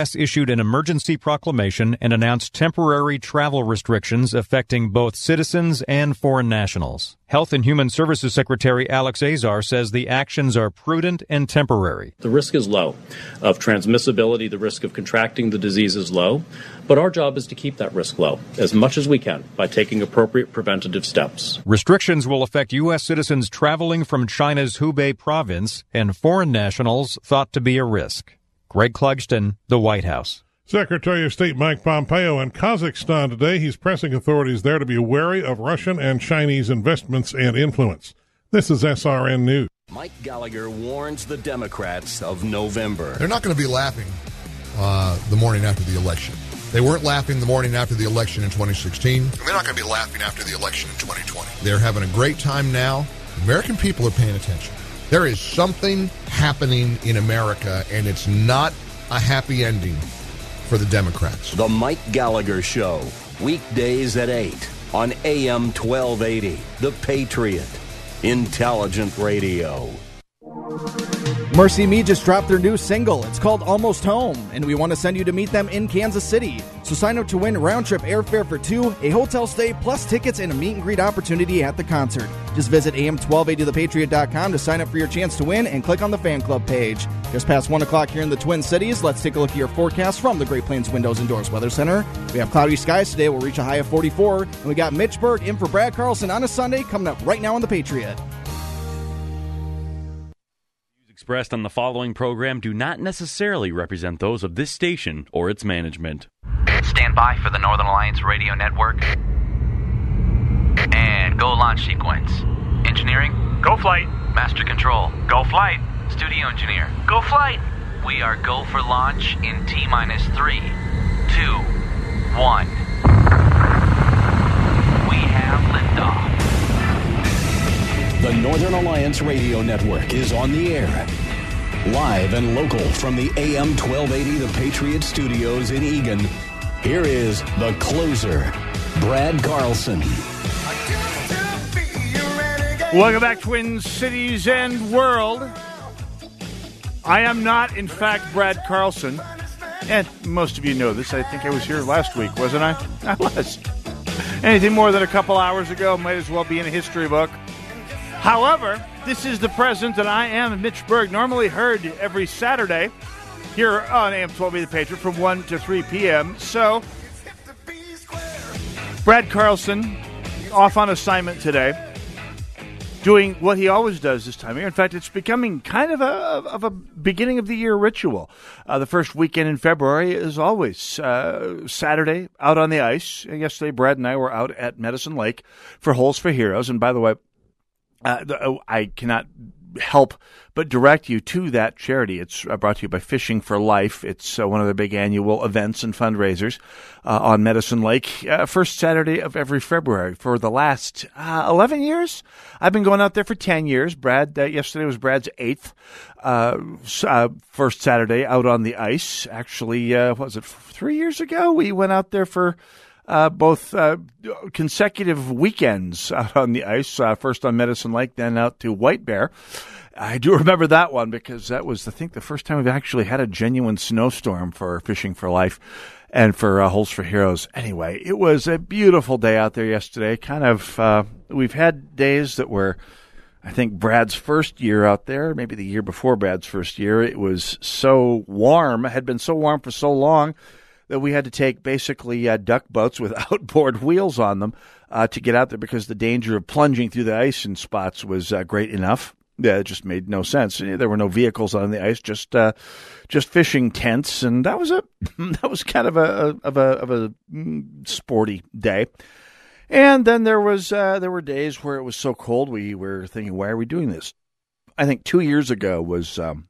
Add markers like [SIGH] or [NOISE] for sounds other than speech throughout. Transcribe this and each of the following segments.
issued an emergency proclamation and announced temporary travel restrictions affecting both citizens and foreign nationals. Health and Human Services Secretary Alex Azar says the actions are prudent and temporary. The risk is low of transmissibility, the risk of contracting the disease is low, but our job is to keep that risk low as much as we can by taking appropriate preventative steps. Restrictions will affect U.S. citizens traveling from China's Hubei province and foreign nationals thought to be a risk. Greg Clugston, the White House. Secretary of State Mike Pompeo in Kazakhstan today. He's pressing authorities there to be wary of Russian and Chinese investments and influence. This is SRN News. Mike Gallagher warns the Democrats of November. They're not going to be laughing uh, the morning after the election. They weren't laughing the morning after the election in 2016. And they're not going to be laughing after the election in 2020. They're having a great time now. American people are paying attention. There is something happening in America, and it's not a happy ending for the Democrats. The Mike Gallagher Show, weekdays at 8 on AM 1280. The Patriot. Intelligent Radio. MercyMe just dropped their new single. It's called Almost Home, and we want to send you to meet them in Kansas City. So sign up to win round trip airfare for two, a hotel stay, plus tickets and a meet and greet opportunity at the concert. Just visit am1280thepatriot.com to sign up for your chance to win and click on the fan club page. Just past 1 o'clock here in the Twin Cities, let's take a look at your forecast from the Great Plains Windows and Doors Weather Center. We have cloudy skies today. We'll reach a high of 44, and we got Mitch Berg in for Brad Carlson on a Sunday coming up right now on the Patriot expressed on the following program do not necessarily represent those of this station or its management. Stand by for the Northern Alliance Radio Network. And go launch sequence. Engineering? Go flight. Master control? Go flight. Studio engineer? Go flight. We are go for launch in T minus 3, 2, 1. The Northern Alliance Radio Network is on the air. Live and local from the AM 1280 The Patriot Studios in Eagan. Here is the closer, Brad Carlson. Welcome back, Twin Cities and World. I am not, in fact, Brad Carlson. And most of you know this. I think I was here last week, wasn't I? [LAUGHS] I was. Anything more than a couple hours ago might as well be in a history book. However, this is the present, and I am Mitch Berg, normally heard every Saturday here on AM 12 The Patriot from 1 to 3 p.m. So, Brad Carlson off on assignment today, doing what he always does this time of year. In fact, it's becoming kind of a, of a beginning of the year ritual. Uh, the first weekend in February is always uh, Saturday out on the ice. Yesterday, Brad and I were out at Medicine Lake for Holes for Heroes. And by the way, uh, oh, I cannot help but direct you to that charity. It's uh, brought to you by Fishing for Life. It's uh, one of the big annual events and fundraisers uh, on Medicine Lake, uh, first Saturday of every February for the last uh, 11 years. I've been going out there for 10 years. Brad, uh, yesterday was Brad's eighth first Saturday out on the ice. Actually, what was it three years ago? We went out there for uh, both uh, consecutive weekends out on the ice. Uh, first on Medicine Lake, then out to White Bear. I do remember that one because that was, I think, the first time we've actually had a genuine snowstorm for Fishing for Life and for uh, Holes for Heroes. Anyway, it was a beautiful day out there yesterday. Kind of, uh, we've had days that were. I think Brad's first year out there, maybe the year before Brad's first year, it was so warm, had been so warm for so long that we had to take basically uh, duck boats with [LAUGHS] outboard wheels on them uh, to get out there because the danger of plunging through the ice in spots was uh, great enough. Yeah, it just made no sense. There were no vehicles on the ice, just uh, just fishing tents, and that was a [LAUGHS] that was kind of a of a of a mm, sporty day. And then there was uh, there were days where it was so cold we were thinking, why are we doing this? I think two years ago was um,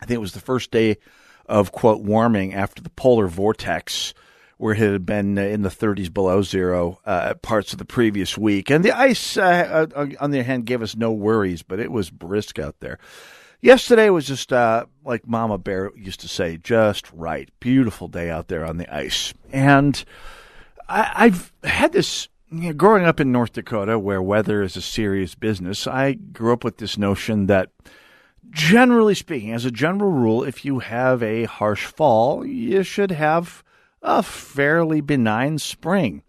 I think it was the first day of quote warming after the polar vortex where it had been in the 30s below zero uh, parts of the previous week. And the ice, uh, uh, on the other hand, gave us no worries, but it was brisk out there. Yesterday was just uh, like Mama Bear used to say, just right. Beautiful day out there on the ice. And I, have had this you know, growing up in North Dakota, where weather is a serious business. I grew up with this notion that generally speaking, as a general rule, if you have a harsh fall, you should have a fairly benign spring.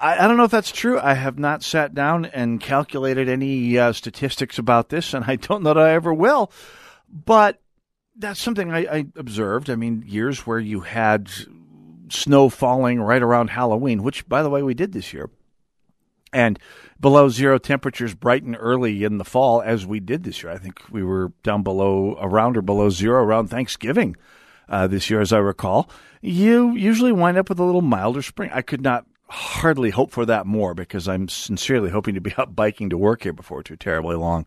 I, I don't know if that's true. I have not sat down and calculated any uh, statistics about this, and [LAUGHS] I don't know that I ever will. But that's something I, I observed. I mean, years where you had snow falling right around Halloween, which, by the way, we did this year. And below zero temperatures bright and early in the fall, as we did this year. I think we were down below, around or below zero around Thanksgiving uh, this year, as I recall. You usually wind up with a little milder spring. I could not hardly hope for that more because I'm sincerely hoping to be [LAUGHS] out biking to work here before too terribly long.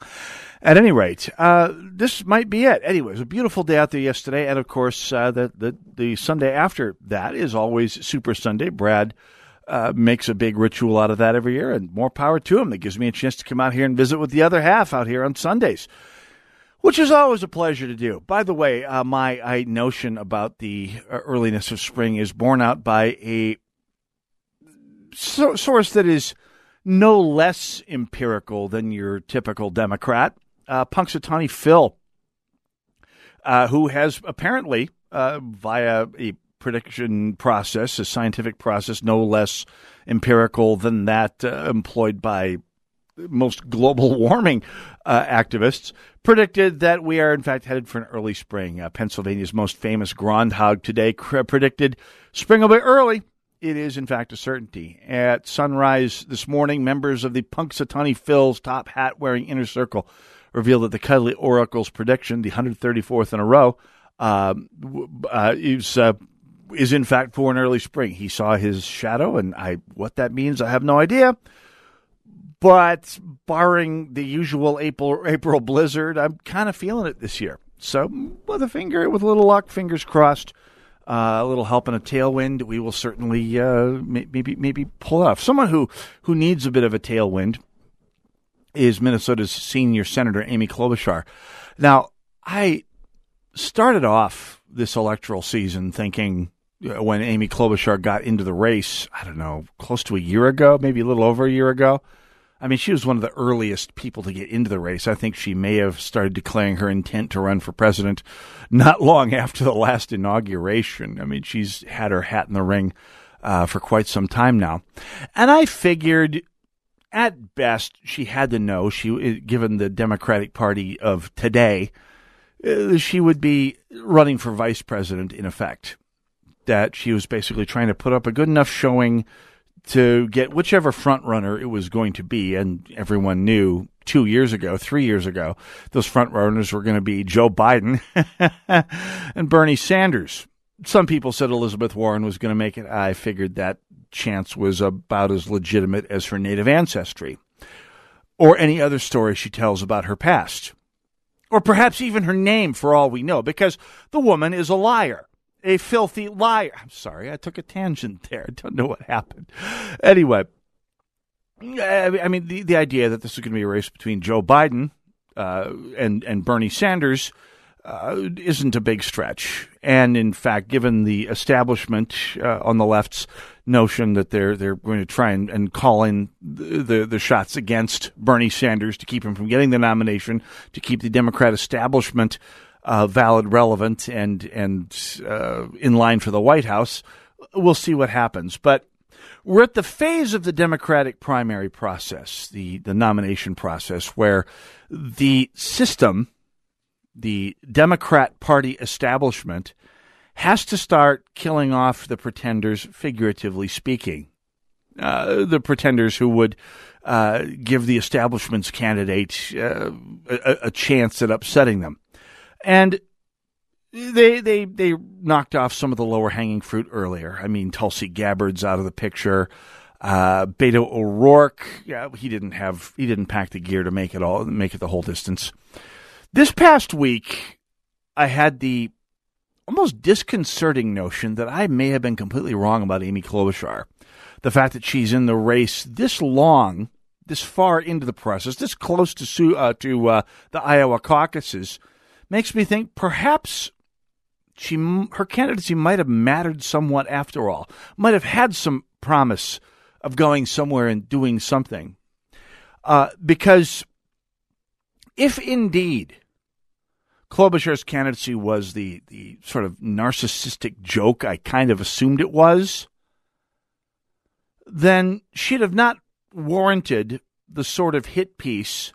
At any rate, uh, this might be it. Anyway, it was a beautiful day out there yesterday, and of course, uh, the, the the Sunday after that is always Super Sunday. Brad. Uh, makes a big ritual out of that every year, and more power to him. That gives me a chance to come out here and visit with the other half out here on Sundays, which is always a pleasure to do. By the way, uh, my I, notion about the uh, earliness of spring is borne out by a so- source that is no less empirical than your typical Democrat, uh, Punxsutawney Phil, uh, who has apparently, uh, via a prediction process, a scientific process no less empirical than that uh, employed by most global [LAUGHS] warming uh, activists, predicted that we are in fact headed for an early spring. Uh, Pennsylvania's most famous groundhog today cr- predicted spring will be early it is, in fact, a certainty. At sunrise this morning, members of the Punxsutawney Phil's top hat wearing inner circle revealed that the Cuddly Oracle's prediction, the 134th in a row, um, uh, is, uh, is in fact for an early spring. He saw his shadow, and I what that means, I have no idea. But barring the usual April April blizzard, I'm kind of feeling it this year. So with a finger, with a little luck, fingers crossed uh, a little help in a tailwind, we will certainly uh, maybe maybe pull off. Someone who who needs a bit of a tailwind is Minnesota's senior senator Amy Klobuchar. Now, I started off this electoral season thinking when Amy Klobuchar got into the race, I don't know, close to a year ago, maybe a little over a year ago. I mean, she was one of the earliest people to get into the race. I think she may have started declaring her intent to run for president not [LAUGHS] long after the last inauguration. I mean, she's had her hat in the ring uh, for quite some time now. And I figured at best she had to know she given the Democratic Party of today uh, she would be running for vice president in effect that she was basically trying to put up a good enough showing to get whichever front runner it was going to be, and everyone knew two years ago, three years ago, those front runners were going to be Joe Biden [LAUGHS] and Bernie Sanders. Some people said Elizabeth Warren was going to make it. I figured that chance was about as legitimate as her native ancestry or any other story she tells about her past. Or perhaps even her name, for all we know, because the woman is a liar a filthy liar. I'm sorry, I took a tangent there. I don't know what happened. Anyway, I mean, the, the idea that this is going to be a race between Joe Biden uh, and and Bernie Sanders uh, isn't a big stretch. And in fact, given the establishment uh, on the left's notion that they're they're going to try and, and call in the, the, the shots against Bernie Sanders to keep him from getting the nomination, to keep the Democrat establishment uh, valid, relevant, and and uh, in line for the White House. We'll see what happens, but we're at the phase of the Democratic primary process, the the nomination process, where the system, the Democrat Party establishment, has to start killing off the pretenders, figuratively speaking. Uh, the pretenders who would uh, give the establishment's candidate uh, a, a, chance at upsetting them and they they they knocked off some of the lower hanging fruit earlier. I mean, Tulsi Gabbard's out of the picture. Uh, Beto O'Rourke, yeah, he didn't have he didn't pack the gear to make it all make it the whole distance. This past week, I had the almost disconcerting notion that I may have been completely wrong about Amy Klobuchar. The fact that she's in the race this long, this far into the process, this close to uh, to uh, the Iowa caucuses, makes me think perhaps she her candidacy might have mattered somewhat after all. Might have had some promise of going somewhere and doing something. Uh, because if indeed Klobuchar's candidacy was the, the sort of narcissistic joke I kind of assumed it was, then she'd have not warranted the sort of hit piece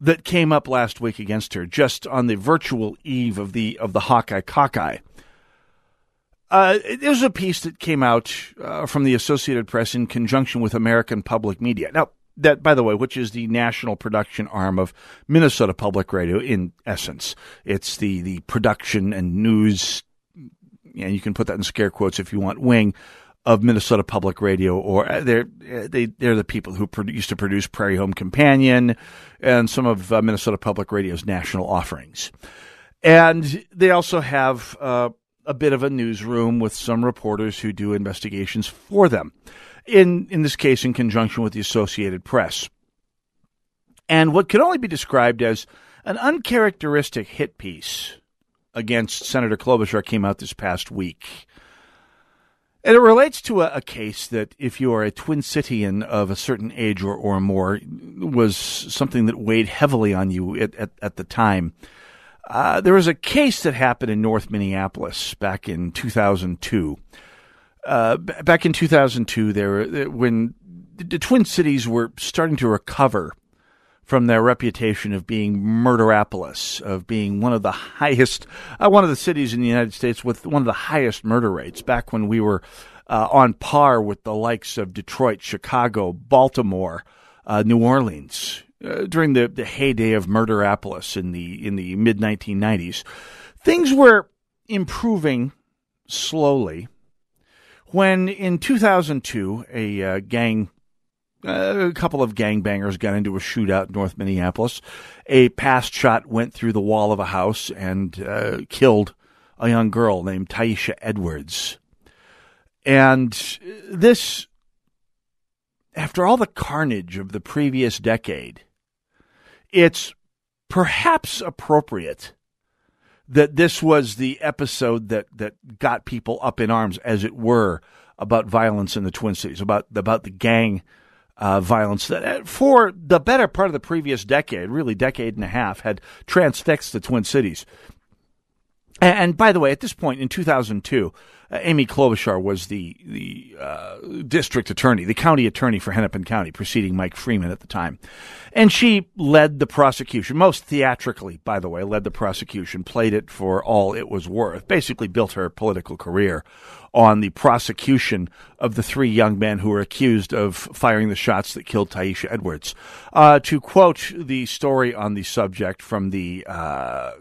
that came up last week against her, just on the virtual eve of the of the Hawkeye Cockeye. Uh, there's a piece that came out uh, from the Associated Press in conjunction with American Public Media. Now, that, by the way, which is the national production arm of Minnesota Public Radio. In essence, it's the the production and news, and you can put that in scare quotes if you want. Wing of Minnesota Public Radio, or uh, they're uh, they they're the people who used to produce Prairie Home Companion and some of uh, Minnesota Public Radio's national offerings, and they also have uh, a bit of a newsroom with some reporters who do investigations for them in, in this case, in conjunction with the Associated Press. And what could only be described as an uncharacteristic hit piece against Senator Klobuchar came out this past week. And it relates to a, a, case that, if you are a Twin Cityan of a certain age or, or more, was something that weighed heavily on you at, at, at the time. Uh, there was a case that happened in North Minneapolis back in 2002 uh, back in 2002, there when the Twin Cities were starting to recover from their reputation of being Murderapolis, of being one of the highest, uh, one of the cities in the United States with one of the highest murder rates. Back when we were uh, on par with the likes of Detroit, Chicago, Baltimore, uh, New Orleans. Uh, during the, the heyday of Murderapolis in the in the mid 1990s, things were improving slowly when in 2002 a uh, gang uh, a couple of gangbangers got into a shootout in North Minneapolis. A past shot went through the wall of a house and uh, killed a young girl named Tyesha Edwards. And this, after all the carnage of the previous decade, it's perhaps appropriate that this was the episode that, that got people up in arms, as it were, about violence in the Twin Cities, about about the gang uh, violence that, uh, for the better part of the previous decade, really decade and a half, had transfixed the Twin Cities. And, by the way, at this point in 2002, uh, Amy Klobuchar was the the uh, district attorney, the county attorney for Hennepin County, preceding Mike Freeman at the time, and she led the prosecution, most theatrically, by the way, led the prosecution, played it for all it was worth, basically built her political career on the prosecution of the three young men who were accused of firing the shots that killed Tyesha Edwards. Uh, to quote the story on the subject from the uh,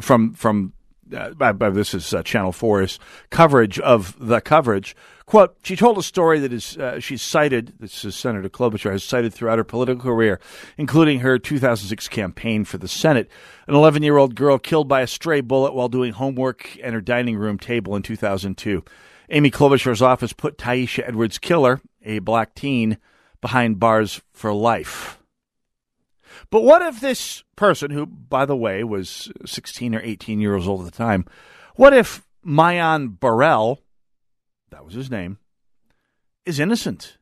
from from uh, this is uh, Channel 4's coverage of the coverage. Quote, she told a story that is, uh, she's cited, this is Senator Klobuchar, has cited throughout her political career, including her 2006 campaign for the Senate. An 11 year old girl killed by a stray bullet while doing homework at her dining room table in 2002. Amy Klobuchar's office put Tyesha Edwards' killer, a black teen, behind bars for life. But what if this person, who, by the way, was 16 or 18 years old at the time, what if Myon Burrell, that was his name, is innocent?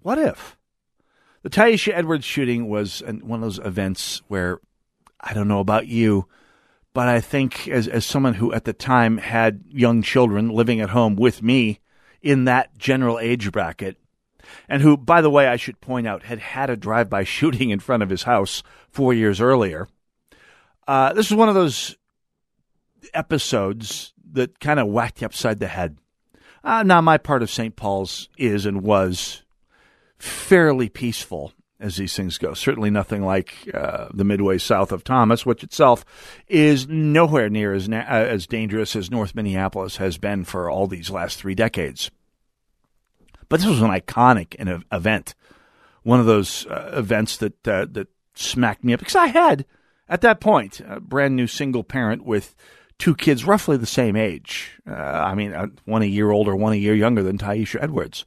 What if? The Tyesha Edwards shooting was one of those events where I don't know about you, but I think as, as someone who at the time had young children living at home with me in that general age bracket, and who, by the way, I should point out, had had a drive-by [LAUGHS] shooting in front of his house four years earlier. Uh, this is one of those episodes that kind of whacked you upside the head. Uh, now, my part of St. Paul's is and was fairly peaceful as these things go. Certainly nothing like uh, the midway south of Thomas, which itself is nowhere near as na- uh, as dangerous as North Minneapolis has been for all these last three decades. But this was an iconic event, one of those uh, events that uh, that smacked me up because I had, At that point, a brand new single parent with two kids roughly the same age. Uh, I mean, uh, one a year older, one a year younger than Tyesha Edwards.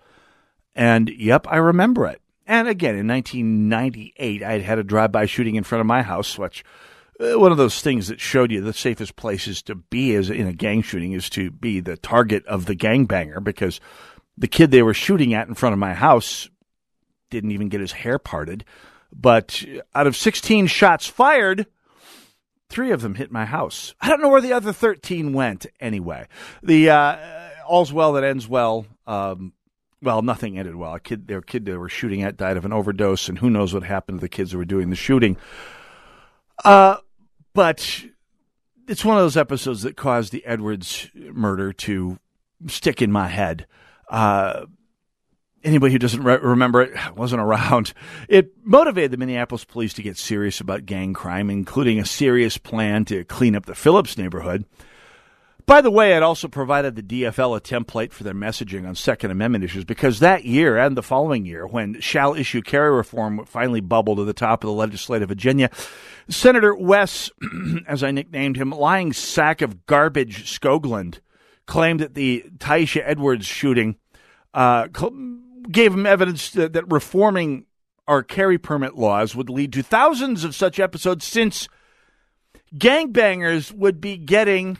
And yep, I remember it. And again, in 1998, I had had a drive-by shooting in front of my house, which uh, one of those things that showed you the safest places to be is in a gang shooting is to be the target of the gangbanger because the kid they were shooting at in front of my house didn't even get his hair parted. But out of 16 shots fired, three of them hit my house. I don't know where the other 13 went anyway. The uh, all's well that ends well. Um, well, nothing ended well. A kid, their kid they were shooting at died of an overdose, and who knows what happened to the kids who were doing the shooting. Uh, but it's one of those episodes that caused the Edwards murder to stick in my head. Uh, anybody who doesn't re- remember it wasn't around. [LAUGHS] It motivated the Minneapolis police to get serious about gang crime, including a serious plan to clean up the Phillips neighborhood. By the way, it also provided the DFL a template for their messaging on Second Amendment issues because that year and the following year, when shall issue carry reform finally bubbled to the top of the legislative agenda, Senator Wes, [CLEARS THROAT] as I nicknamed him, lying sack of garbage Skoglund, claimed that the Tyesha Edwards shooting uh, gave him evidence that, that reforming our carry permit laws would lead to thousands of such episodes since gangbangers would be getting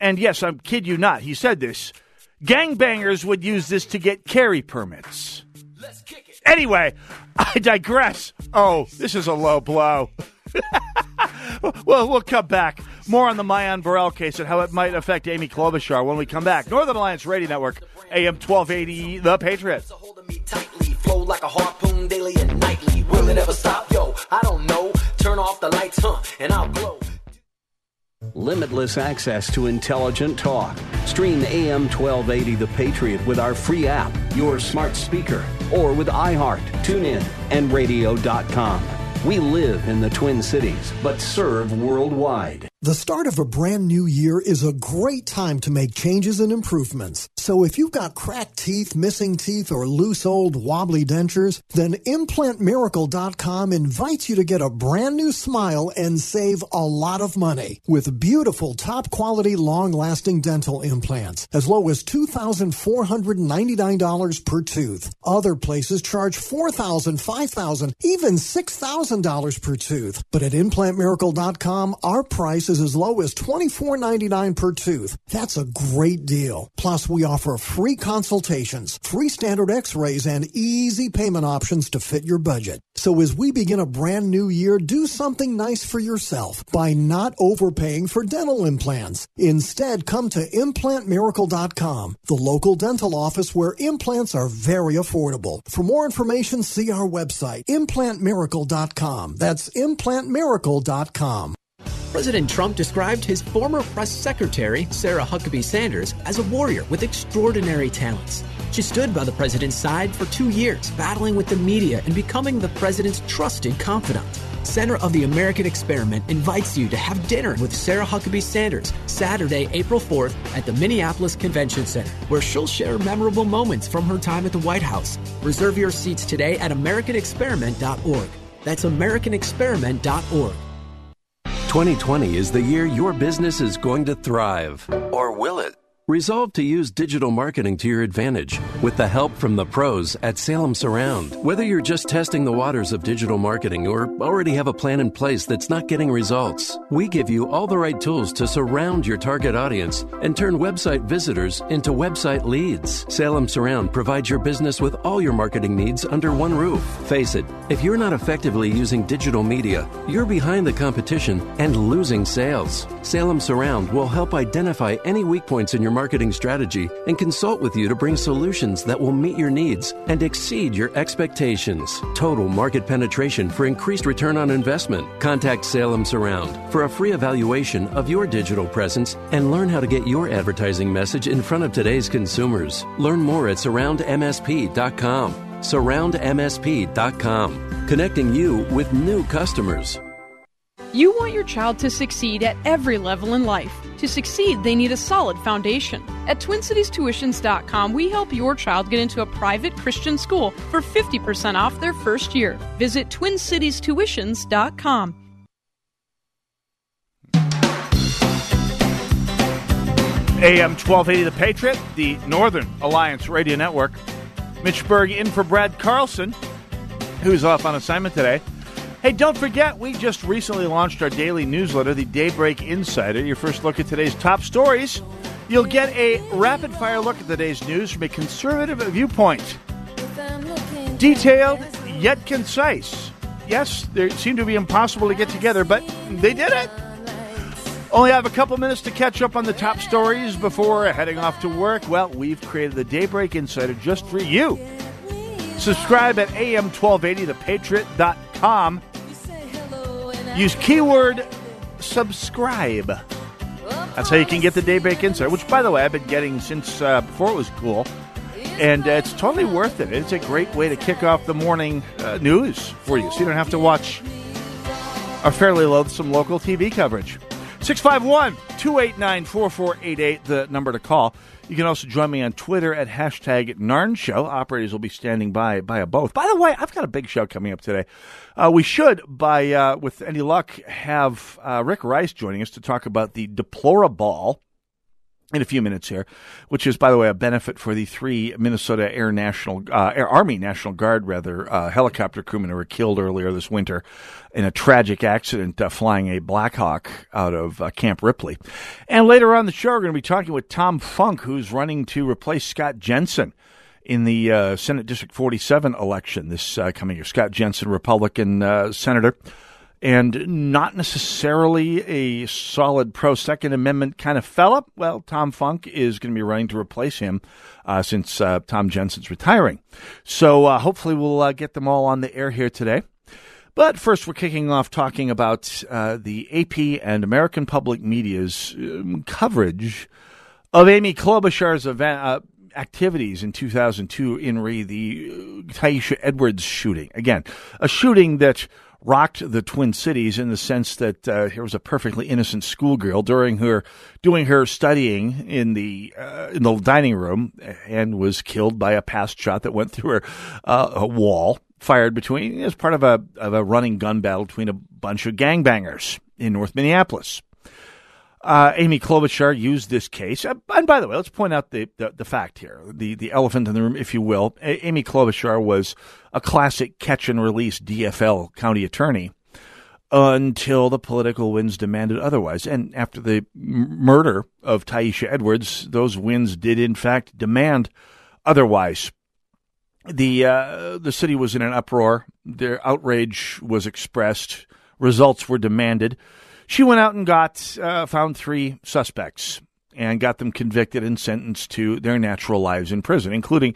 and yes, I'm kid you not, he said this. Gangbangers would use this to get carry permits. Anyway, I digress. Oh, this is a low blow. [LAUGHS] well, we'll come back. More on the Myon Burrell case and how it might affect Amy Klobuchar when we come back. Northern Alliance Radio Network, AM 1280, The Patriot. Flow like a harpoon daily and nightly. Will it ever stop? Yo, I don't know. Turn off the lights, huh, and I'll glow. Limitless access to intelligent talk. Stream AM 1280 The Patriot with our free app, your smart speaker, or with iHeart, TuneIn, and radio.com. We live in the Twin Cities, but serve worldwide. The start of a brand new year is a great time to make changes and improvements. So if you've got cracked teeth, missing teeth, or loose old wobbly dentures, then ImplantMiracle.com invites you to get a brand new smile and save a lot of money with beautiful, top quality, long lasting dental implants as low as $2,499 per tooth. Other places charge $4,000, $5,000, even $6,000 per tooth. But at ImplantMiracle.com, our price is as low as $24.99 per tooth. That's a great deal. Plus, we offer free consultations, free standard x-rays, and easy payment options to fit your budget. So as we begin a brand new year, do something nice for yourself by not overpaying for dental implants. Instead, come to implantmiracle.com, the local dental office where implants are very affordable. For more information, see our website, implantmiracle.com. That's implantmiracle.com. President Trump described his former press secretary, Sarah Huckabee Sanders, as a warrior with extraordinary talents. She stood by the president's side for two years, battling with the media and becoming the president's trusted confidant. Center of the American Experiment invites you to have dinner with Sarah Huckabee Sanders Saturday, April 4th at the Minneapolis Convention Center, where she'll share memorable moments from her time at the White House. Reserve your seats today at AmericanExperiment.org. That's AmericanExperiment.org. 2020 is the year your business is going to thrive. Or will it? Resolve to use digital marketing to your advantage with the help from the pros at Salem Surround. Whether you're just testing the waters of digital marketing or already have a plan in place that's not getting results, we give you all the right tools to surround your target audience and turn website visitors into website leads. Salem Surround provides your business with all your marketing needs under one roof. Face it, if you're not effectively using digital media, you're behind the competition and losing sales. Salem Surround will help identify any weak points in your marketing strategy and consult with you to bring solutions that will meet your needs and exceed your expectations. Total market penetration for increased return on investment. Contact Salem Surround for a free evaluation of your digital presence and learn how to get your advertising message in front of today's consumers. Learn more at surroundmsp.com. Surroundmsp.com, connecting you with new customers. You want your child to succeed at every level in life. To succeed, they need a solid foundation. At TwinCitiesTuitions.com, we help your child get into a private Christian school for 50% off their first year. Visit TwinCitiesTuitions.com. AM 1280 The Patriot, the Northern Alliance Radio Network. Mitch Berg in for Brad Carlson, who's off on assignment today. Hey, don't forget, we just recently launched our daily newsletter, the Daybreak Insider. Your first look at today's top stories. You'll get a rapid fire look at today's news from a conservative viewpoint. Detailed yet concise. Yes, they seem to be impossible to get together, but they did it. Only have a couple minutes to catch up on the top stories before heading off to work. Well, we've created the Daybreak Insider just for you. Subscribe at am1280thepatriot.com. Use keyword subscribe. That's how you can get the Daybreak Insider, which, by the way, I've been getting since uh, before it was cool. And uh, it's totally worth it. It's a great way to kick off the morning uh, news for you so you don't have to watch our fairly loathsome local TV coverage. 651 289 4488, the number to call. You can also join me on Twitter at hashtag Narn Show. Operators will be standing by by both. By the way, I've got a big show coming up today. Uh, we should, by uh, with any luck, have uh, Rick Rice joining us to talk about the DeploraBall in a few minutes here, which is, by the way, a benefit for the three Minnesota Air National uh, Air Army National Guard rather uh, helicopter crewmen who were killed earlier this winter in a tragic accident uh, flying a Blackhawk out of uh, Camp Ripley. And later on the show, we're going to be talking with Tom Funk, who's running to replace Scott Jensen in the uh, Senate District 47 election this uh, coming year. Scott Jensen, Republican senator and not necessarily a solid pro Second Amendment kind of fella. Well, Tom Funk is going to be running to replace him uh, since uh, Tom Jensen's retiring. So uh, hopefully we'll uh, get them all on the air here today. But first, we're kicking off talking about uh, the AP and American public media's um, coverage of Amy Klobuchar's event uh, activities in 2002 in re the Tyesha Edwards shooting. Again, a shooting that rocked the Twin Cities in the sense that uh, here was a perfectly innocent schoolgirl during her doing her studying in the uh, in the dining room and was killed by a past shot that went through her uh, a wall fired between as part of a of a running gun battle between a bunch of gangbangers in North Minneapolis. Uh, Amy Klobuchar used this case, uh, and by the way, let's point out the, the, the fact here, the the elephant in the room, if you will. A- Amy Klobuchar was a classic catch and release DFL county attorney until the political winds demanded otherwise. And after the m- murder of Tyesha Edwards, those winds did in fact demand otherwise. The uh, the city was in an uproar. Their outrage was expressed. Results were demanded. She went out and got uh, found three suspects and got them convicted and sentenced to their natural lives in prison, including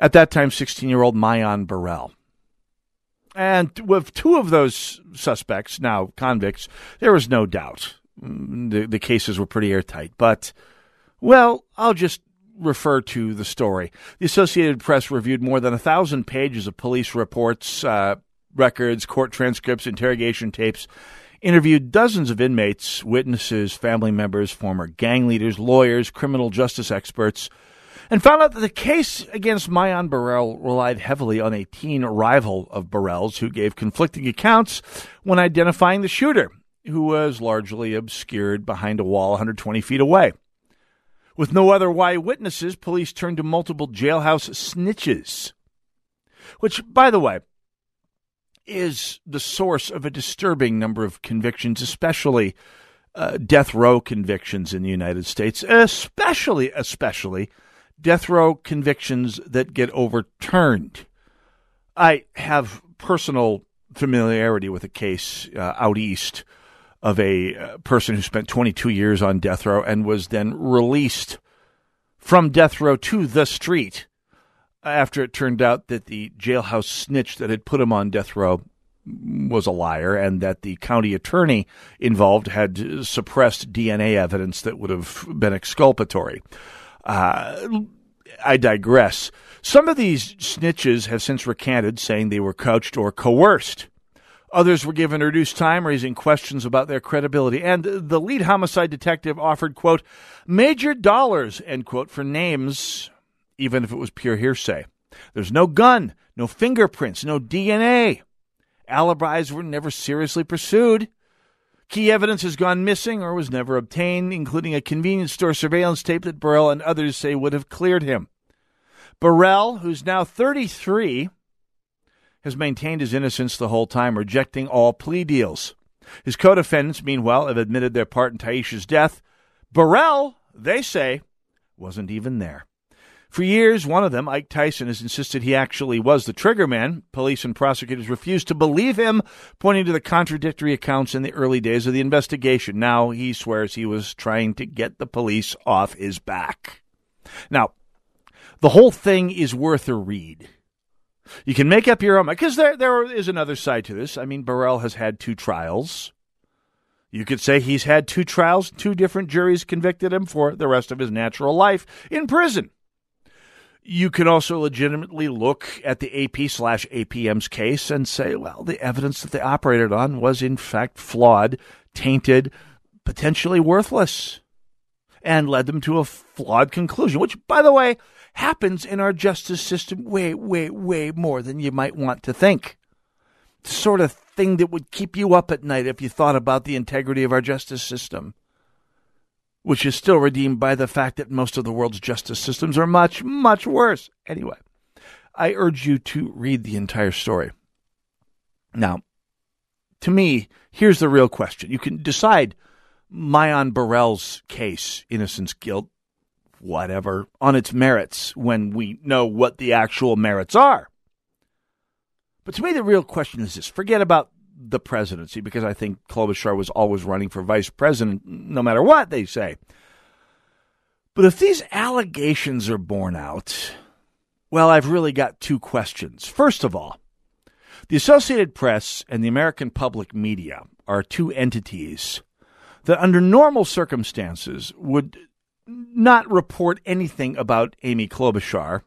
at that time 16 year old Myon Burrell. And with two of those suspects, now convicts, there was no doubt. Mm, the, the cases were pretty airtight. But, well, I'll just refer to the story. The Associated Press reviewed more than a thousand pages of police reports, uh, records, court transcripts, interrogation tapes, interviewed dozens of inmates, witnesses, family members, former gang leaders, lawyers, criminal justice experts, and found out that the case against Myon Burrell relied heavily on a teen rival of Burrell's who gave conflicting accounts when identifying the shooter, who was largely obscured behind a wall 120 feet away. With no other witnesses, police turned to multiple jailhouse snitches. Which, by the way, is the source of a disturbing number of convictions, especially uh, death row convictions in the United States, especially, especially death row convictions that get overturned. I have personal familiarity with a case uh, out east of a uh, person who spent 22 years on death row and was then released from death row to the street after it turned out that the jailhouse snitch that had put him on death row was a liar and that the county attorney involved had suppressed DNA evidence that would have been exculpatory. Uh, I digress. Some of these snitches have since recanted, saying they were coached or coerced. Others were given reduced time, raising questions about their credibility. And the lead homicide detective offered, quote, major dollars, end quote, for names even if it was pure hearsay. There's no gun, no fingerprints, no DNA. Alibis were never seriously pursued. Key evidence has gone missing or was never obtained, including a convenience store surveillance tape that Burrell and others say would have cleared him. Burrell, who's now 33, has maintained his innocence the whole time, rejecting all plea deals. His co defendants, meanwhile, have admitted their part in Tyesha's death. Burrell, they say, wasn't even there. For years, one of them, Ike Tyson, has insisted he actually was the triggerman. Police and prosecutors refused to believe him, pointing to the contradictory accounts in the early days of the investigation. Now he swears he was trying to get the police off his back. Now, the whole thing is worth a read. You can make up your own mind, because there, there is another side to this. I mean, Burrell has had two trials. You could say he's had two trials, two different juries convicted him for the rest of his natural life in prison. You can also legitimately look at the AP slash APM's case and say, well, the evidence that they operated on was in fact flawed, tainted, potentially worthless, and led them to a flawed conclusion, which, by the way, happens in our justice system way, way, way more than you might want to think. The sort of thing that would keep you up at night if you thought about the integrity of our justice system which is still redeemed by the fact that most of the world's justice systems are much, much worse. Anyway, I urge you to read the entire story. Now, to me, here's the real question. You can decide Myon Burrell's case, innocence, guilt, whatever, on its merits when we know what the actual merits are. But to me, the real question is this forget about the presidency because I think Klobuchar was always running for vice president no matter what they say. But if these allegations are borne out, well, I've really got two questions. First of all, the Associated Press and the American public media are two entities that, under normal circumstances, would not report anything about Amy Klobuchar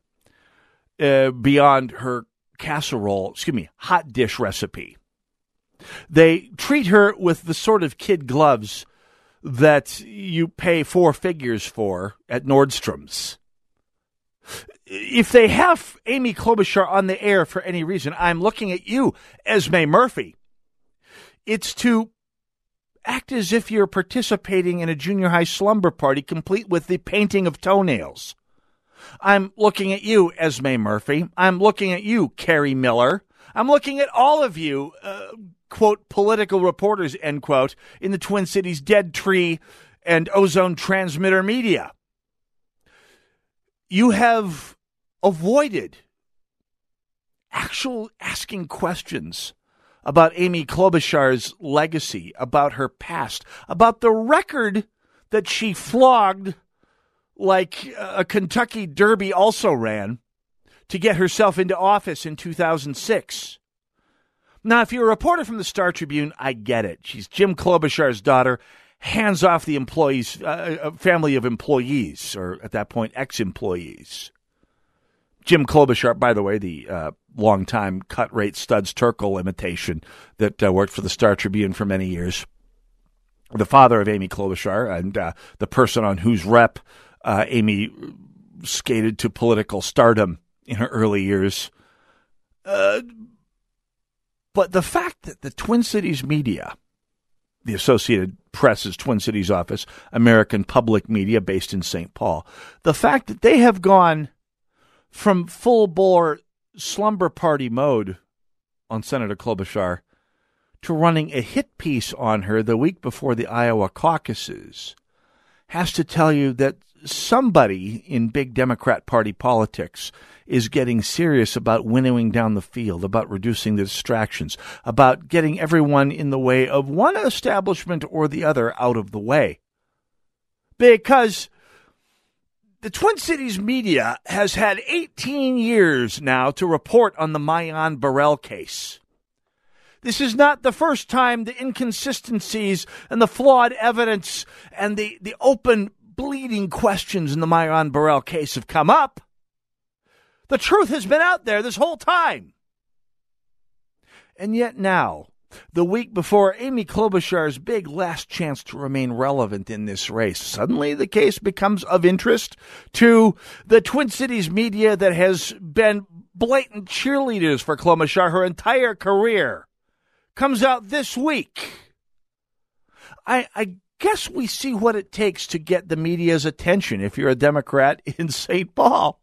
uh, beyond her casserole, excuse me, hot dish recipe. They treat her with the sort of kid gloves that you pay four figures for at Nordstrom's. If they have Amy Klobuchar on the air for any reason, I'm looking at you, Esme Murphy. It's to act as if you're participating in a junior high slumber party complete with the painting of toenails. I'm looking at you, Esme Murphy. I'm looking at you, Kerri Miller. I'm looking at all of you, uh, quote, political reporters, end quote, in the Twin Cities Dead Tree and Ozone Transmitter media. You have avoided actual asking questions about Amy Klobuchar's legacy, about her past, about the record that she flogged like a Kentucky Derby also ran to get herself into office in 2006. Now, if you're a reporter from the Star Tribune, I get it. She's Jim Klobuchar's daughter, hands off the employees, uh, a family of employees, or at that point, ex-employees. Jim Klobuchar, by the way, the uh, longtime cut rate studs Terkel imitation that uh, worked for the Star Tribune for many years. The father of Amy Klobuchar and uh, the person on whose rep uh, Amy skated to political stardom in her early years. But the fact that the Twin Cities media, the Associated Press's Twin Cities office, American Public Media based in St. Paul, the fact that they have gone from full bore slumber party mode on Senator Klobuchar to running a hit piece on her the week before the Iowa caucuses has to tell you that somebody in big Democrat Party politics is getting serious about winnowing down the field, about reducing the distractions, about getting everyone in the way of one establishment or the other out of the way. Because the Twin Cities media has had 18 years now to report on the Myon Burrell case. This is not the first time the inconsistencies and the flawed evidence and the, the open bleeding questions in the Myon Burrell case have come up. The truth has been out there this whole time. And yet now, the week before Amy Klobuchar's big last chance to remain relevant in this race, suddenly the case becomes of interest to the Twin Cities media that has been blatant cheerleaders for Klobuchar her entire career. Comes out this week I, I guess we see what it takes to get the media's attention if you're a Democrat [LAUGHS] in St. Paul,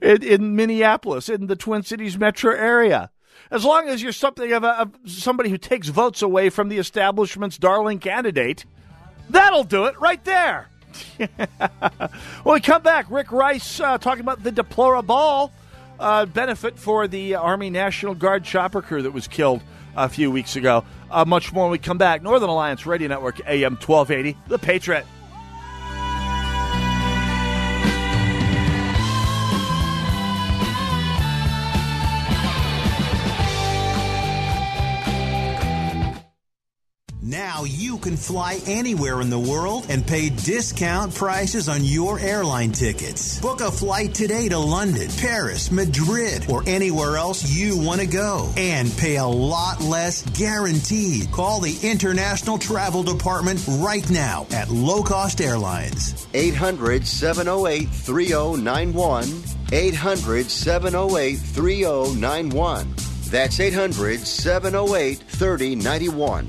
in, in Minneapolis, in the Twin Cities metro area. As long as you're something of, a, of somebody who takes votes away from the establishment's darling candidate, that'll do it right there. [LAUGHS] when we come back, Rick Rice uh, talking about the DeploraBall uh, benefit for the Army National Guard chopper crew that was killed a few weeks ago. Uh, much more when we come back. Northern Alliance Radio Network, AM 1280, The Patriot. Can fly anywhere in the world and pay discount prices on your airline tickets. Book a flight today to London, Paris, Madrid, or anywhere else you want to go and pay a lot less guaranteed. Call the International Travel Department right now at Low Cost Airlines. 800 708 3091. 800 708 3091. That's 800 708 3091.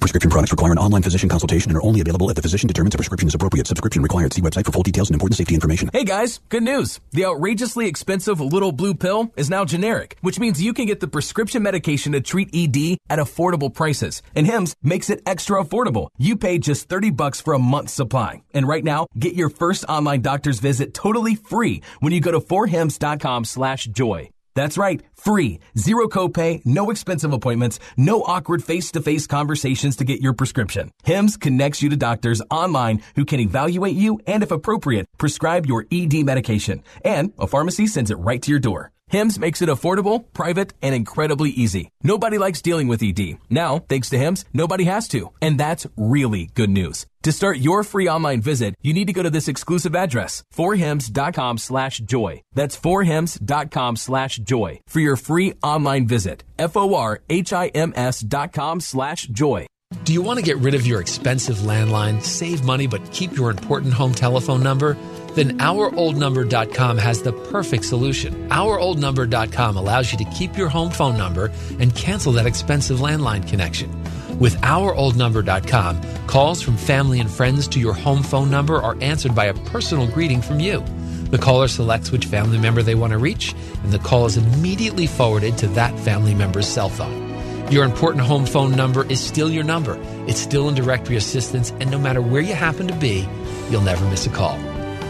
Prescription products require an online physician consultation and are only available if the physician determines a prescription is appropriate. Subscription required. See website for full details and important safety information. Hey guys, good news. The outrageously expensive little blue pill is now generic, which means you can get the prescription medication to treat ED at affordable prices. And Hims makes it extra affordable. You pay just 30 bucks for a month's supply. And right now, get your first online doctor's visit totally free when you go to forhims.com slash joy. That's right, free, zero copay, no expensive appointments, no awkward face-to-face conversations to get your prescription. Hims connects you to doctors online who can evaluate you and, if appropriate, prescribe your ED medication. And a pharmacy sends it right to your door. Hims makes it affordable, private, and incredibly easy. Nobody likes dealing with ED. Now, thanks to Hims, nobody has to. And that's really good news. To start your free online visit, you need to go to this exclusive address, forhims.com slash joy. That's forhims.com slash joy for your free online visit. F-O-R-H-I-M-S dot com slash joy. Do you want to get rid of your expensive landline, save money, but keep your important home telephone number? Then OurOldNumber.com has the perfect solution. OurOldNumber.com allows you to keep your home phone number and cancel that expensive landline connection. With OurOldNumber.com, calls from family and friends to your home phone number are answered by a personal greeting from you. The caller selects which family member they want to reach, and the call is immediately forwarded to that family member's cell phone. Your important home phone number is still your number. It's still in directory assistance, and no matter where you happen to be, you'll never miss a call.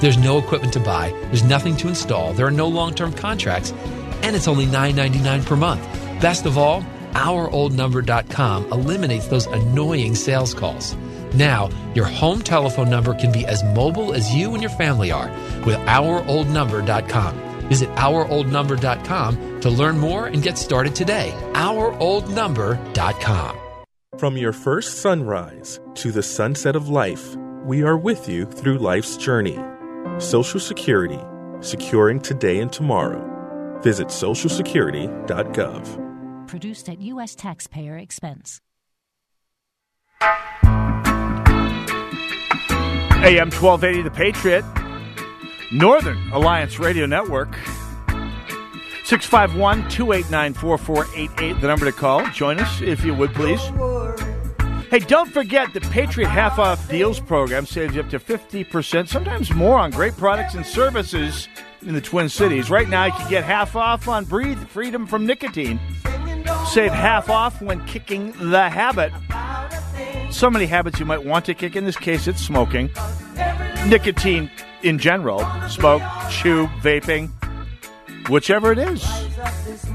There's no equipment to buy, there's nothing to install, there are no long term contracts, and it's only $9.99 per month. Best of all, OurOldNumber.com eliminates those annoying sales calls. Now, your home telephone number can be as mobile as you and your family are with OurOldNumber.com. Visit OurOldNumber.com to learn more and get started today. OurOldNumber.com. From your first sunrise to the sunset of life, we are with you through life's journey. Social Security, securing today and tomorrow. Visit socialsecurity.gov. Produced at U.S. taxpayer expense. AM 1280 The Patriot, Northern Alliance Radio Network. 651 289 4488, the number to call. Join us if you would, please. Hey, don't forget the Patriot Half Off Deals program saves you up to 50%, sometimes more, on great products and services in the Twin Cities. Right now, you can get half off on Breathe Freedom from Nicotine. Save half off when kicking the habit. So many habits you might want to kick. In this case, it's smoking. Nicotine in general. Smoke, chew, vaping, whichever it is.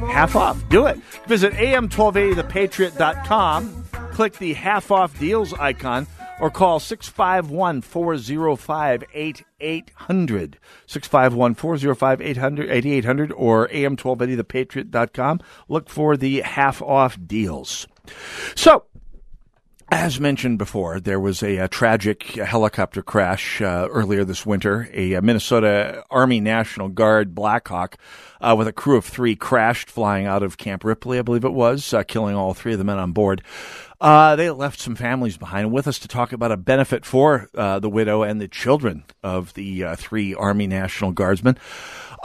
Half off. Do it. Visit am1280thepatriot.com. Click the half off deals icon or call 651 405 8800. 651 405 8800 or am1280thepatriot.com. Look for the half off deals. So, as mentioned before, there was a, a tragic helicopter crash uh, earlier this winter. A, a, Minnesota Army National Guard Blackhawk uh, with a crew of three crashed flying out of Camp Ripley, I believe it was, uh, killing all three of the men on board. Uh, they left some families behind. With us to talk about a benefit for uh, the widow and the children of the uh, three Army National Guardsmen.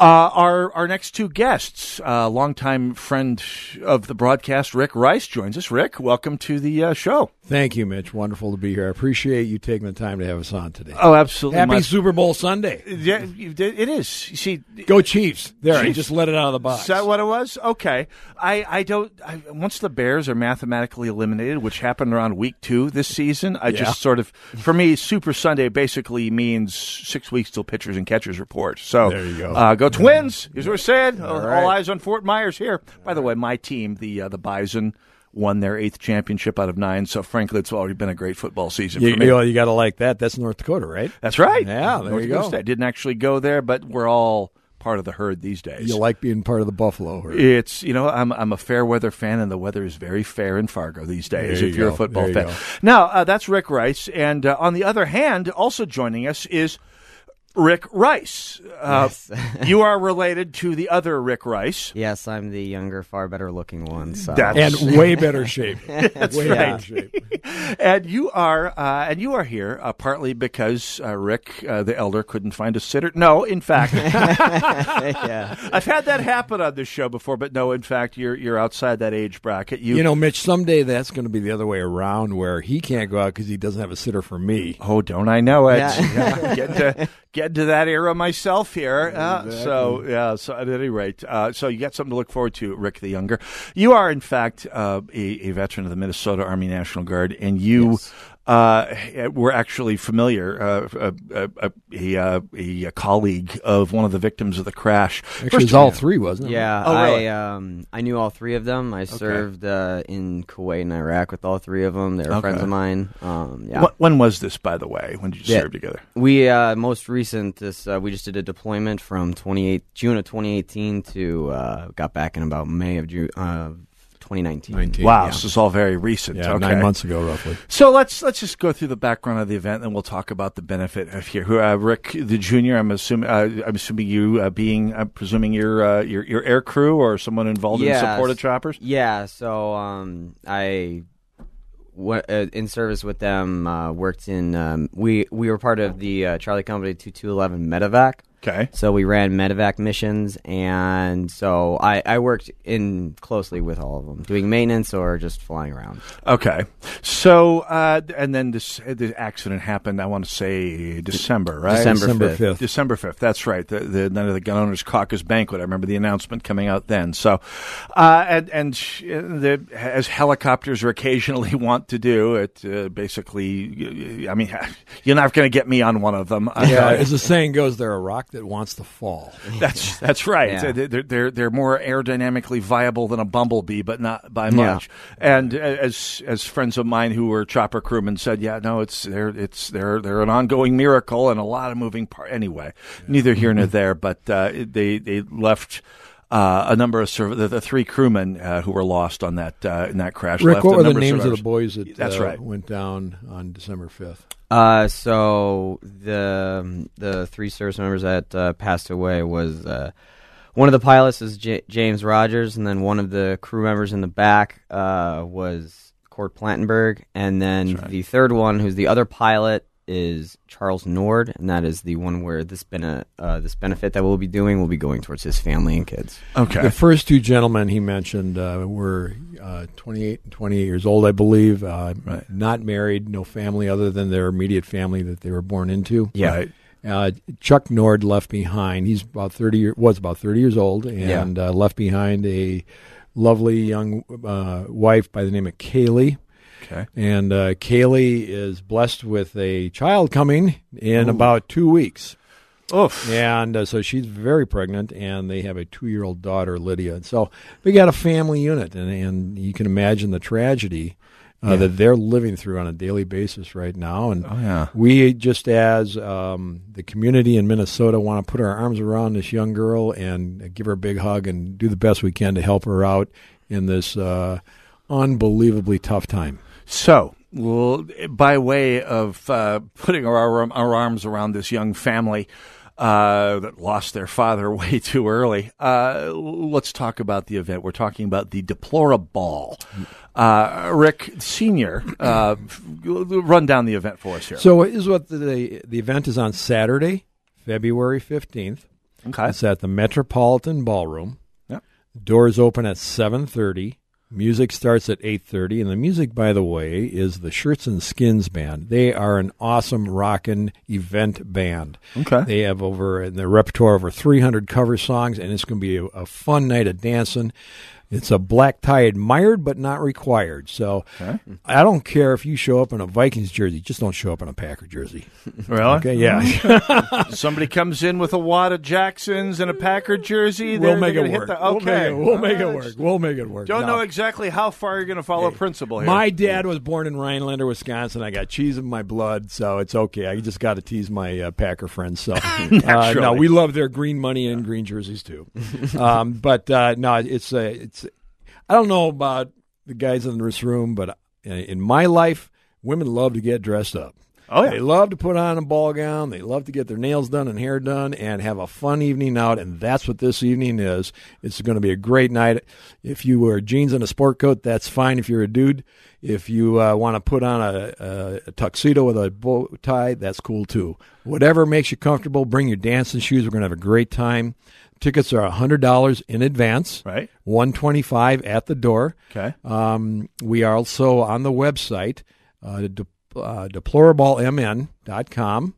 Uh, our our next two guests, uh, longtime friend of the broadcast, Rick Rice, joins us. Rick, welcome to the uh, show. Thank you, Mitch. Wonderful to be here. I appreciate you taking the time to have us on today. Oh, absolutely. Happy My- Super Bowl Sunday. Yeah, it is. You see, Go Chiefs. There, I Chiefs. just let it out of the box. Is that what it was? Okay. I, I don't. I, once the Bears are mathematically eliminated, which happened around week two this season, I Yeah. just sort of, for me, Super Sunday basically means six weeks till pitchers and catchers report. So There you go. Uh, go Twins. Here's what we're saying. All, right. all eyes on Fort Myers here. By the way, my team, the uh, the Bison. Won their eighth championship out of nine, so frankly, it's already been a great football season You, for me. you, you got to like that. That's North Dakota, right? That's right. Yeah, there North you Dakota go. State. Didn't actually go there, but we're all part of the herd these days. You like being part of the Buffalo herd. It's you know I'm I'm a fair weather fan, and the weather is very fair in Fargo these days. There if you you're a football There fan. go. Now uh, that's Rick Rice, and uh, on the other hand, also joining us is Rick Rice. Uh, [LAUGHS] you are related to the other Rick Rice. Yes, I'm the younger, far better looking one. So. That's- And [LAUGHS] way better shape. [LAUGHS] That's Way right. better shape. and you are uh, and you are here uh, partly because uh, Rick uh, the elder couldn't find a sitter. No, in fact, yeah. I've had that happen on this show before, but no, in fact, you're you're outside that age bracket. You, You know, Mitch, someday that's going to be the other way around where he can't go out because he doesn't have a sitter for me. Oh, don't I know it? Yeah. Yeah, get to get to that era myself here. Uh, So yeah. So at any rate, uh, so you got something to look forward to, Rick the Younger. You are in fact uh, a, a veteran of the Minnesota Army National Guard, and you. Uh, were actually familiar, uh, uh, uh, uh, a, uh, a, a colleague of one of the victims of the crash. Actually, it was all three, wasn't it? Yeah, Oh, really? I um I knew all three of them. I served uh, in Kuwait and Iraq with all three of them. They were Okay. friends of mine. Um, yeah. Wh- When was this, by the way? When did you Yeah. serve together? We uh, most recent this uh, we just did a deployment from 28 June of 2018 to uh, got back in about May of June uh, 2019. 19, Wow, yeah. so it's all very recent. Yeah, okay. nine months ago, roughly. So let's let's just go through the background of the event, and we'll talk about the benefit of here. Who, uh, Rick the Junior? I'm assuming uh, I'm assuming you uh, being I'm presuming your uh, your your air crew or someone involved in support of choppers. Yeah, so um, I wa- uh, in service with them uh, worked in um, we we were part of the uh, Charlie Company 2211 medevac. Okay. So we ran medevac missions, and so I, I worked in closely with all of them, doing maintenance or just flying around. Okay, so uh, and then this the accident happened. I want to say December, right? December December 5th. 5th. December fifth. That's right. The the night of the gun owners caucus banquet. I remember the announcement coming out then. So, uh, and and the, as helicopters are occasionally [LAUGHS] want to do, it uh, basically. I mean, [LAUGHS] you're not going to get me on one of them. Yeah, [LAUGHS] as the saying goes, they're a rock that wants to fall. [LAUGHS] that's that's right. Yeah. They're, they're they're more aerodynamically viable than a bumblebee, but not by Yeah. much. And as as friends of mine who were chopper crewmen said, yeah, no, it's they're it's they're they're an ongoing miracle and a lot of moving parts. Anyway, neither here nor [LAUGHS] there. But uh, they they left. Uh, a number of sur- the, the three crewmen uh, who were lost on that uh, in that crash. Rick, left what a were the number names of survivors. the boys that That's uh, right. went down on December 5th? Uh, so the the three service members that uh, passed away was uh, one of the pilots is J- James Rogers, and then one of the crew members in the back uh, was Kort Plantenberg, and then the third one, who's the other pilot, is Charles Nord, and that is the one where this bene- uh, this benefit that we'll be doing will be going towards his family and kids. Okay. The first two gentlemen he mentioned uh, were uh, 28 and 28 years old, I believe. Uh, Not married, no family other than their immediate family that they were born into. Yeah. Right. Uh, Chuck Nord left behind. He's about 30 year, was about 30 years old and uh, left behind a lovely young uh, wife by the name of Kaylee. Okay. And uh, Kaylee is blessed with a child coming in Ooh. about two weeks. Oof. And uh, so she's very pregnant, and they have a two year old daughter, Lydia. And so we got a family unit, and, and you can imagine the tragedy uh, Yeah. that they're living through on a daily basis right now. And Oh, yeah. we, just as um, the community in Minnesota, want to put our arms around this young girl and give her a big hug and do the best we can to help her out in this uh, unbelievably tough time. So, well, by way of uh, putting our, our arms around this young family, uh, that lost their father [LAUGHS] way too early. Uh, let's talk about the event. We're talking about the DeploraBall. Uh, Rick Senior, uh, [CLEARS THROAT] run down the event for us here. So is what the, the the event is on Saturday, February fifteenth. Okay. It's at the Metropolitan Ballroom. Yep. Doors open at seven thirty. Music starts at eight thirty, and the music, by the way, is the Shirts and Skins band. They are an awesome rockin' event band. Okay. They have over in their repertoire over three hundred cover songs, and it's going to be a, a fun night of dancing. It's a black tie admired but not required. So I don't care if you show up in a Vikings jersey, just don't show up in a Packer jersey. Really? Okay, yeah. [LAUGHS] Somebody comes in with a wad of Jacksons and a Packer jersey. We'll make it work. The, We'll okay, make it- we'll make it work. We'll make it work. Don't No. know exactly how far you're going to follow principle here. My dad was born in Rhinelander, Wisconsin. I got cheese in my blood, so it's okay. I just got to tease my uh, Packer friends. So, [LAUGHS] uh, no, we love their green money and green jerseys too. [LAUGHS] um, but uh, no, it's uh, it's. I don't know about the guys in this room, but in my life, women love to get dressed up. Oh, yeah. They love to put on a ball gown. They love to get their nails done and hair done and have a fun evening out. And that's what this evening is. It's going to be a great night. If you wear jeans and a sport coat, that's fine if you're a dude. If you uh, want to put on a, a, a tuxedo with a bow tie, that's cool too. Whatever makes you comfortable, bring your dancing shoes. We're going to have a great time. Tickets are hundred dollars in advance. Right. One twenty five at the door. Okay. Um, we are also on the website, uh, de- uh, deplorablemn.com,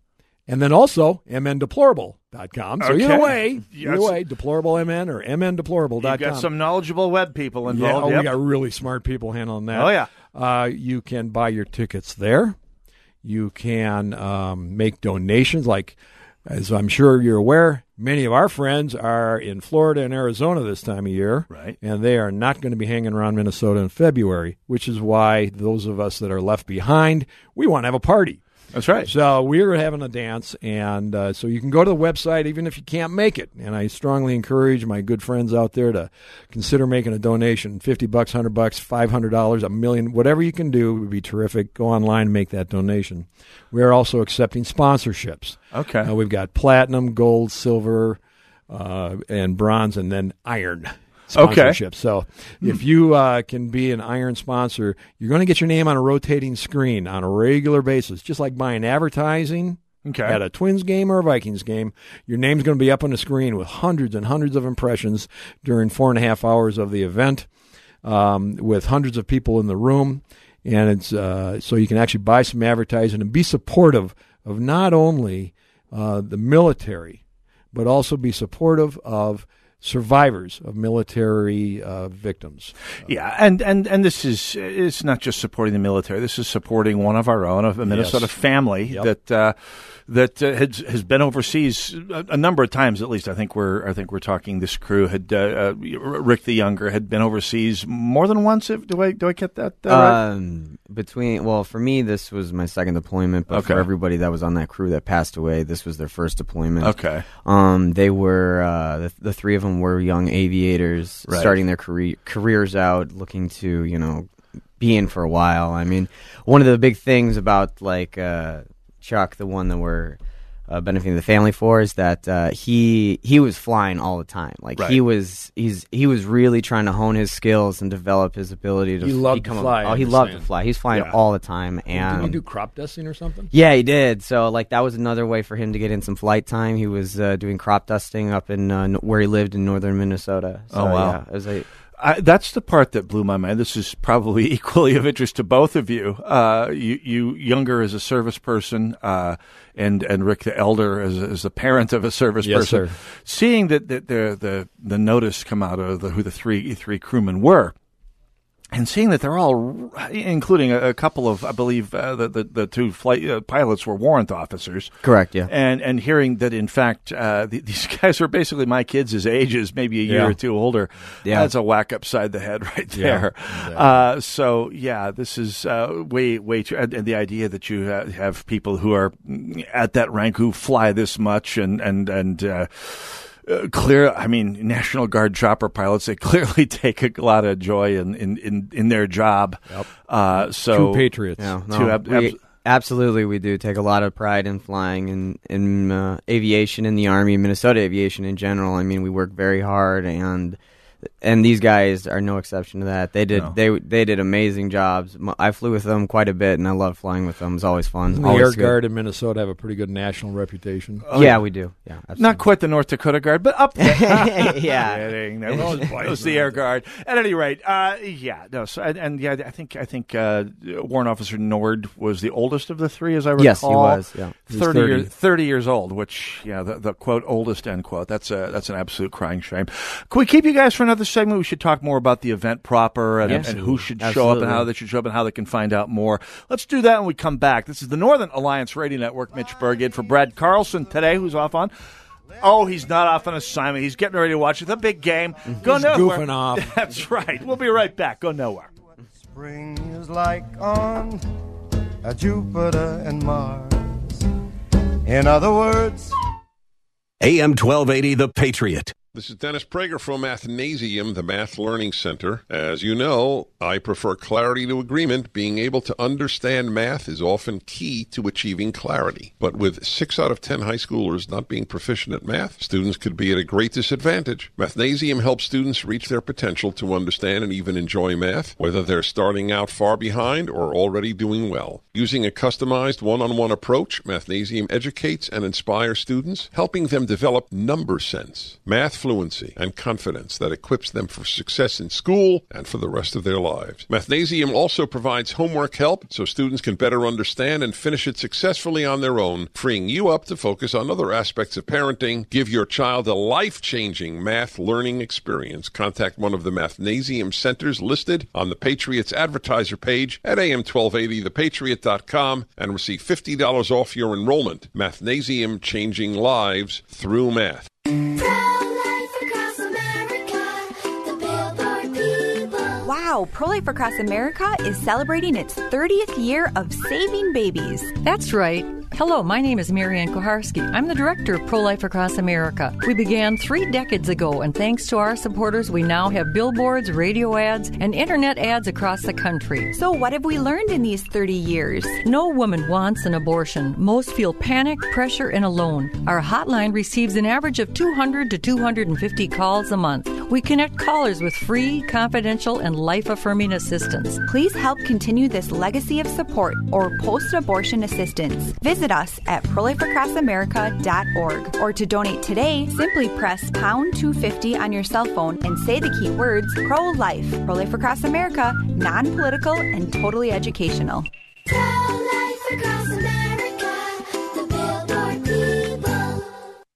and then also mndeplorable.com. So either Okay. way, either Yes. way, deplorablemn or mndeplorable.com. You've got some knowledgeable web people Yeah, involved. oh, Yep. we got really smart people handling that. Oh, yeah. Uh, you can buy your tickets there. You can um, make donations. Like, as I'm sure you're aware, many of our friends are in Florida and Arizona this time of year. Right. And they are not going to be hanging around Minnesota in February, which is why those of us that are left behind, we want to have a party. That's right. So we're having a dance, and uh, so you can go to the website even if you can't make it. And I strongly encourage my good friends out there to consider making a donation: fifty bucks, hundred bucks, five hundred dollars, a million, whatever you can do would be terrific. Go online and make that donation. We are also accepting sponsorships. Okay. Uh, we've got platinum, gold, silver, uh, and bronze, and then iron. Okay. Sponsorship. So, if you uh, can be an iron sponsor, you're going to get your name on a rotating screen on a regular basis, just like buying advertising Okay. at a Twins game or a Vikings game. Your name's going to be up on the screen with hundreds and hundreds of impressions during four and a half hours of the event, um, with hundreds of people in the room, and it's uh, so you can actually buy some advertising and be supportive of not only uh, the military, but also be supportive of survivors of military uh, victims. Yeah, and, and, and this is it's not just supporting the military. This is supporting one of our own, a Minnesota Yes. family Yep. that uh, that uh, has has been overseas a, a number of times. At least I think we're I think we're talking. This crew had uh, uh, Rick the Younger had been overseas more than once. If, do I do I get that? Uh, right? Um, between well, for me, this was my second deployment, but Okay. for everybody that was on that crew that passed away, this was their first deployment. Okay. Um, they were uh, the, the three of them were young aviators, Right. starting their career careers out, looking to you know be in for a while. I mean, one of the big things about like uh, Chuck, the one that we're uh, benefiting the family for, is that uh, he he was flying all the time. Like he was he's he was really trying to hone his skills and develop his ability to He loved to become fly, A, I oh, he loved to understand. fly. He's flying Yeah. all the time, and Did he do crop dusting or something? yeah, he did. So like that was another way for him to get in some flight time. He was uh, doing crop dusting up in uh, n- where he lived in northern Minnesota. So, Oh, wow. Yeah, it was a, I, that's the part that blew my mind. This is probably [LAUGHS] equally of interest to both of you. Uh, you, you younger as a service person, uh, and and Rick the elder as as a parent of a service Yes, person. sir. Seeing that, that the the the notice come out of the, who the three three crewmen were. And seeing that they're all, including a, a couple of, I believe, uh, the, the the two flight uh, pilots were warrant officers. Correct, yeah. And and hearing that, in fact, uh, th- [LAUGHS] these guys were basically my kids' ages, maybe a year Yeah. or two older. Yeah. That's a whack upside the head [LAUGHS] right Yeah, there. Uh, so yeah, this is uh, way way too. And, and the idea that you ha- have people who are at that rank who fly this much and and and. Uh, clear, I mean, National Guard chopper pilots. They [LAUGHS] clearly take a lot of joy in in, in, in their job. Yep. Uh, so True patriots. Yeah, to no, ab- we- abs- Absolutely, we do take a lot of pride in flying and in, uh, aviation in the Army, Minnesota aviation in general. I mean, we work very hard, and and these guys are no exception to that. They did No. they they did amazing jobs. I flew with them quite a bit, and I love flying with them. It's always fun. The always Air good. Guard in Minnesota have a pretty good national reputation. Oh, yeah, we do. Yeah, Not quite the North Dakota Guard, but up there. [LAUGHS] Yeah. [LAUGHS] Kidding. That was, that was the Air Guard. At any rate, uh, yeah, no. So, and, and yeah, I think I think uh, Warrant Officer Nord was the oldest of the three, as I recall. Yes, he was, yeah. He was 30, 30. Years, 30 years old. Which, yeah, the, the quote oldest end quote. That's a that's an absolute crying shame. Can we keep you guys for another segment? We should talk more about the event proper and, Yes. and who should show up and how they should show up and how they can find out more. Let's do that when we come back. This is the Northern Alliance Radio Network. Mitch Bergid for Brad Carlson today, who's off on. Oh, he's not off on assignment. He's getting ready to watch the big game. Mm-hmm. Go He's nowhere. goofing off. [LAUGHS] That's right. We'll be right back. Go nowhere. Spring is like on a Jupiter and Mars. In other words, AM 1280, The Patriot. This is Dennis Prager from Mathnasium, the Math Learning Center. As you know, I prefer clarity to agreement. Being able to understand math is often key to achieving clarity. But with six out of ten high schoolers not being proficient at math, students could be at a great disadvantage. Mathnasium helps students reach their potential to understand and even enjoy math, whether they're starting out far behind or already doing well. Using a customized one-on-one approach, Mathnasium educates and inspires students, helping them develop number sense, math fluency, and confidence that equips them for success in school and for the rest of their lives. Mathnasium also provides homework help so students can better understand and finish it successfully on their own, freeing you up to focus on other aspects of parenting. Give your child a life-changing math learning experience. Contact one of the Mathnasium centers listed on the Patriots advertiser page at am1280thepatriot.com and receive $50 off your enrollment. Mathnasium changing lives through math. Wow, Pro Life Across America is celebrating its 30th year of saving babies. That's right. Hello, my name is Marianne Kuharski. I'm the director of Pro Life Across America. We began three decades ago, and thanks to our supporters, we now have billboards, radio ads, and internet ads across the country. So, what have we learned in these 30 years? No woman wants an abortion. Most feel panic, pressure, and alone. Our hotline receives an average of 200 to 250 calls a month. We connect callers with free, confidential, and life affirming assistance. Please help continue this legacy of support or post abortion assistance. Visit us at prolifeacrossamerica.org or to donate today, simply press pound 250 on your cell phone and say the key words pro life. Pro Life Across America, non political and totally educational.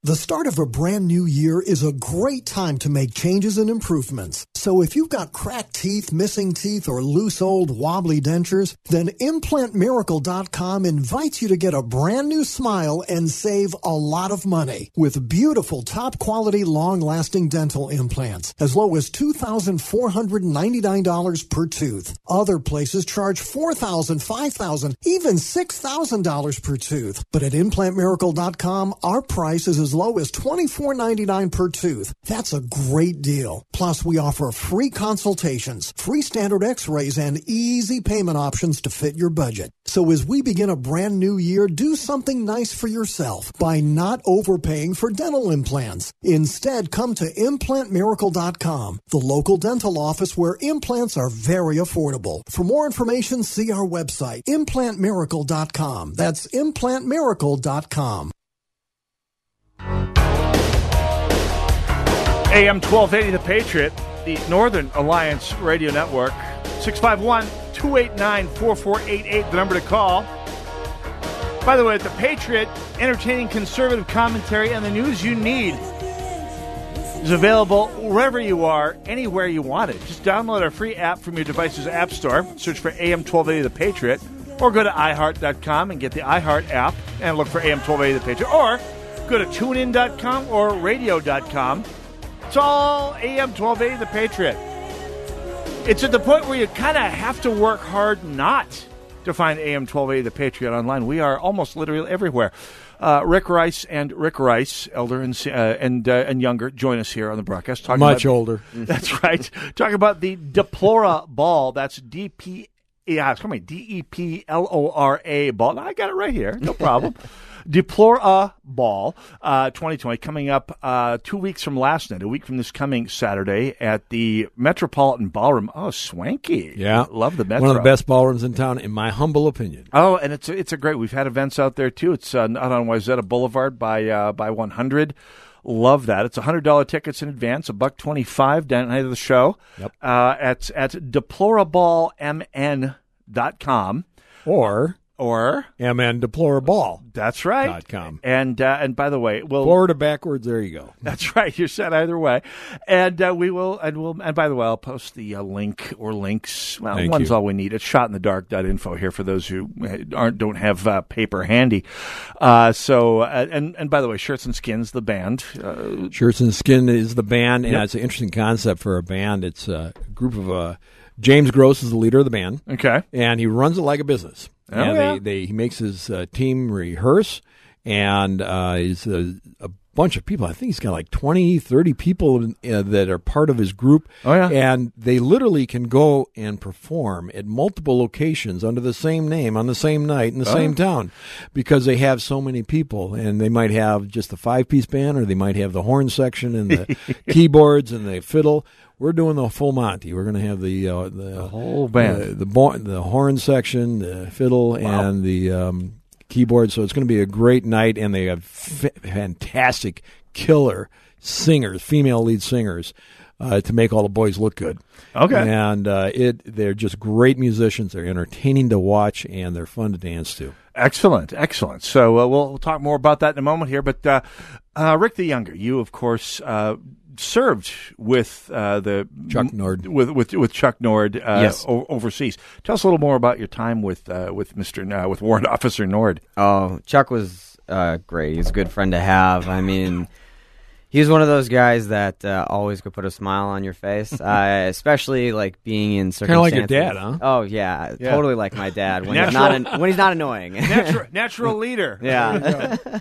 The start of a brand new year is a great time to make changes and improvements. So if you've got cracked teeth, missing teeth, or loose old wobbly dentures, then ImplantMiracle.com invites you to get a brand new smile and save a lot of money with beautiful, top quality, long lasting dental implants as low as $2,499 per tooth. Other places charge $4,000, $5,000, even $6,000 per tooth. But at ImplantMiracle.com, our price is as low as $24.99 per tooth. That's a great deal. Plus, we offer free consultations, free standard x-rays, and easy payment options to fit your budget. So as we begin a brand new year, do something nice for yourself by not overpaying for dental implants. Instead, come to ImplantMiracle.com, the local dental office where implants are very affordable. For more information, see our website, ImplantMiracle.com. That's ImplantMiracle.com. AM 1280, The Patriot, the Northern Alliance Radio Network. 651 289 4488, the number to call. By the way, The Patriot, entertaining conservative commentary and the news you need is available wherever you are, anywhere you want it. Just download our free app from your device's app store, search for AM 1280 The Patriot, or go to iHeart.com and get the iHeart app and look for AM 1280 The Patriot, or go to tunein.com or radio.com. It's all AM 1280 The Patriot. It's at the point where you kind of have to work hard not to find AM 1280 The Patriot online. We are almost literally everywhere. Uh, Rick Rice and Rick Rice, elder and uh, and uh, and younger, join us here on the broadcast. Talking Much about- older. [LAUGHS] That's right. Talking about the DeploraBall. That's D P Yeah, it's coming. D E P L O R A ball. I got it right here. No problem. [LAUGHS] Deplora Ball uh, 2020 coming up uh, two weeks from last night, a week from this coming Saturday at the Metropolitan Ballroom. Oh, swanky! Yeah, love the Metro. One of the best ballrooms in town, in my humble opinion. Oh, and it's a, it's a great. We've had events out there too. It's uh, out on Wayzata Boulevard by uh, by 100. Love that. It's hundred dollar tickets in advance, a buck twenty five down night of the show. Yep. Uh, at at deplorablemn.com or or mn deplorable. That's right. Dot com. And uh, and by the way, we'll forward or backwards. There you go. [LAUGHS] That's right. You're set either way. And uh, we will and we'll and by the way, I'll post the uh, link or links. Well, Thank one's you. all we need. It's shotinthedark.info here for those who aren't don't have uh, paper handy. Uh, so uh, and and by the way, shirts and skins, the band. Uh, Shirts and Skin is the band, and Yep. it's an interesting concept for a band. It's a group of uh, James Gross is the leader of the band. Okay, and he runs it like a business. Oh, and yeah. they, they he makes his uh, team rehearse, and uh, he's a, a bunch of people. I think he's got like 20, 30 people in, uh, that are part of his group. Oh, yeah. and they literally can go and perform at multiple locations under the same name on the same night in the Oh. same town because they have so many people, and they might have just the five piece band, or they might have the horn section and the [LAUGHS] keyboards and the fiddle. We're doing the full Monty. We're going to have the uh, the, whole band. the the, bo- the horn section, the fiddle, and the um, keyboard. So it's going to be a great night, and they have f- fantastic, killer singers, female lead singers. Uh, to make all the boys look good, Okay. and uh, it they're just great musicians. They're entertaining to watch, and they're fun to dance to. Excellent, excellent. So uh, we'll, we'll talk more about that in a moment here. But uh, uh, Rick the Younger, you of course uh, served with uh, the Chuck Nord. with with, with Chuck Nord uh, Yes. o- overseas. Tell us a little more about your time with uh, with Mister uh, with Warrant [LAUGHS] Officer Nord. Oh, Chuck was uh, great. He's a good friend to have. I mean, he's one of those guys that uh, always could put a smile on your face, [LAUGHS] uh, especially like being in Kinda like your dad, huh? Oh yeah, Yeah. totally like my dad when he's not an, when he's not annoying. natural, [LAUGHS] natural leader. Yeah.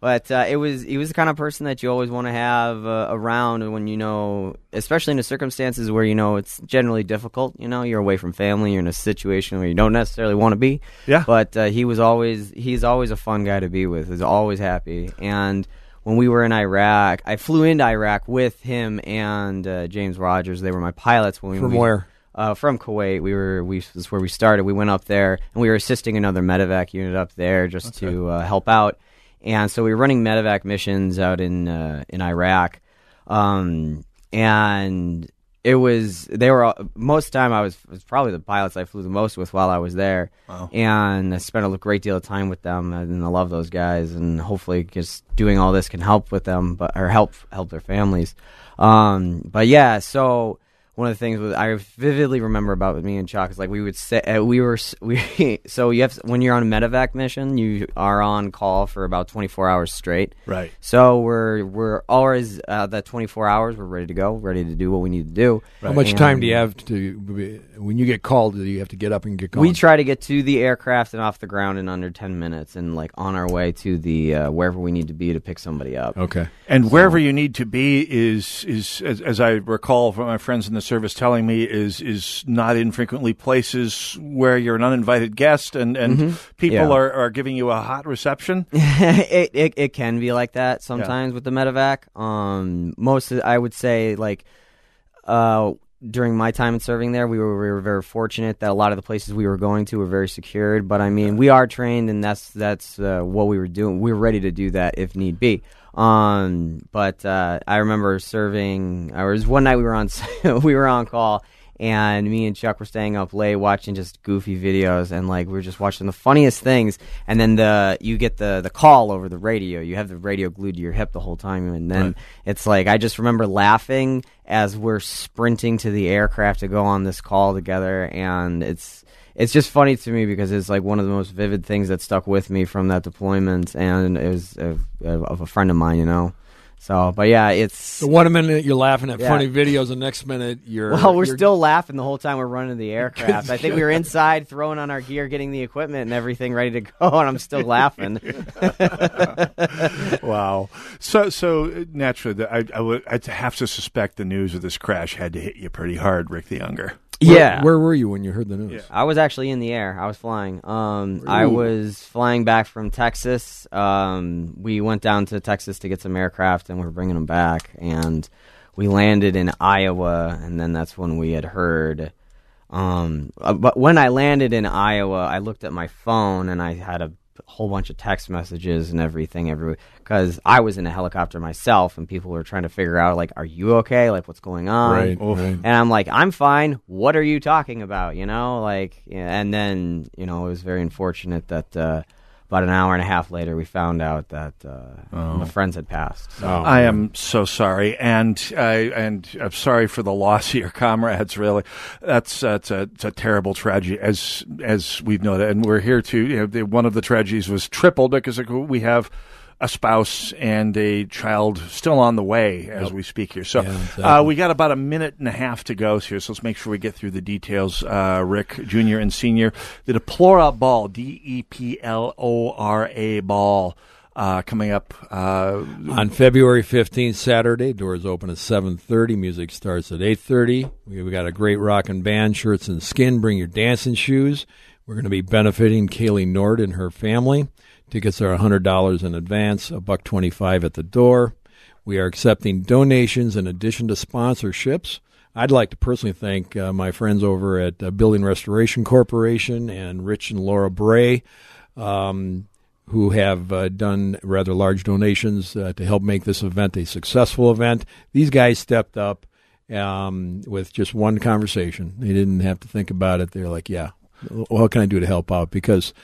But uh, it was he was the kind of person that you always want to have uh, around when you know, especially in the circumstances where you know it's generally difficult. You know, you're away from family, you're in a situation where you don't necessarily want to be. Yeah. But uh, he was always he's always a fun guy to be with. He's always happy. And when we were in Iraq, I flew into Iraq with him and uh, James Rogers. They were my pilots when we From we- where? uh, from Kuwait. We were we this is where we started. We went up there and we were assisting another medevac unit up there just to uh, help out. And so we were running medevac missions out in uh, in Iraq, um, and it was they were all, most of the time I was was probably the pilots I flew the most with while I was there, Wow. and I spent a great deal of time with them, and I love those guys, and hopefully just doing all this can help with them, but or help help their families. Um, but yeah, so one of the things was I vividly remember about me and Chuck is like we would say uh, we were [LAUGHS] we so you have when you're on a medevac mission you are on call for about 24 hours straight. Right. So we're we're always uh, that 24 hours we're ready to go, ready to do what we need to do. How much And time do you have to when you get called? Do you have to get up and get going? We try to get to the aircraft and off the ground in under 10 minutes and like on our way to the uh, wherever we need to be to pick somebody up. Okay. And wherever you need to be is is as, as I recall from my friends in the service telling me is is not infrequently places where you're an uninvited guest and and Mhm. people Yeah. are, are giving you a hot reception. [LAUGHS] it, it it can be like that sometimes with the medevac. Um, most of, I would say like uh during my time in serving there, we were we were very fortunate that a lot of the places we were going to were very secured. But I mean, we are trained, and that's that's uh, what we were doing. We were ready to do that if need be. Um, but uh, I remember serving. I was one night we were on [LAUGHS] we were on call, and me and Chuck were staying up late watching just goofy videos, and like we were just watching the funniest things. And then the you get the the call over the radio. You have the radio glued to your hip the whole time, and then Right. it's like I just remember laughing as we're sprinting to the aircraft to go on this call together, and it's it's just funny to me because it's like one of the most vivid things that stuck with me from that deployment, and it was of, of a friend of mine, you know. So, but yeah, it's So one minute you're laughing at Yeah. funny videos, the next minute you're well, we're you're- still laughing the whole time we're running the aircraft. I think we were [LAUGHS] inside throwing on our gear, getting the equipment and everything ready to go, and I'm still laughing. [LAUGHS] wow. So so uh, naturally, the- I, I would I'd have to suspect the news of this crash had to hit you pretty hard, Rick the Younger. Where- yeah. Where were you when you heard the news? I was actually in the air. I was flying. Um, I was flying back from Texas. Um, we went down to Texas to get some aircraft, and we are bringing them back. And we landed in Iowa, and then that's when we had heard. Um, uh, but when I landed in Iowa, I looked at my phone, and I had a whole bunch of text messages and everything every because I was in a helicopter myself, and people were trying to figure out like, "Are you okay? Like, what's going on?" Right, Oof. right. And I'm like, I'm fine. What are you talking about? You know, like, yeah, and then you know, it was very unfortunate that uh, about an hour and a half later, we found out that uh, my friends had passed. So. I am so sorry, and uh, and I'm sorry for the loss of your comrades. Really, that's that's a, it's a terrible tragedy, as as we've noted, and we're here to. You know, the, one of the tragedies was tripled because we have a spouse and a child still on the way as we speak here. So Yeah, exactly. uh, we got about a minute and a half to go here. So let's make sure we get through the details. Uh, Rick Junior and Senior, the DeploraBall, D E P L O R A Ball. Uh, coming up uh, On February 15th, Saturday, doors open at 7.30. Music starts at 8.30. We, we got a great rock and band, shirts and skin. Bring your dancing shoes. We're going to be benefiting Kaylee Nord and her family. Tickets are $100 in advance, a buck 25 at the door. We are accepting donations in addition to sponsorships. I'd like to personally thank uh, my friends over at uh, Building Restoration Corporation and Rich and Laura Bray. Um, who have uh, done rather large donations uh, to help make this event a successful event. These guys stepped up um, with just one conversation. They didn't have to think about it. They're like, yeah, what can I do to help out? Because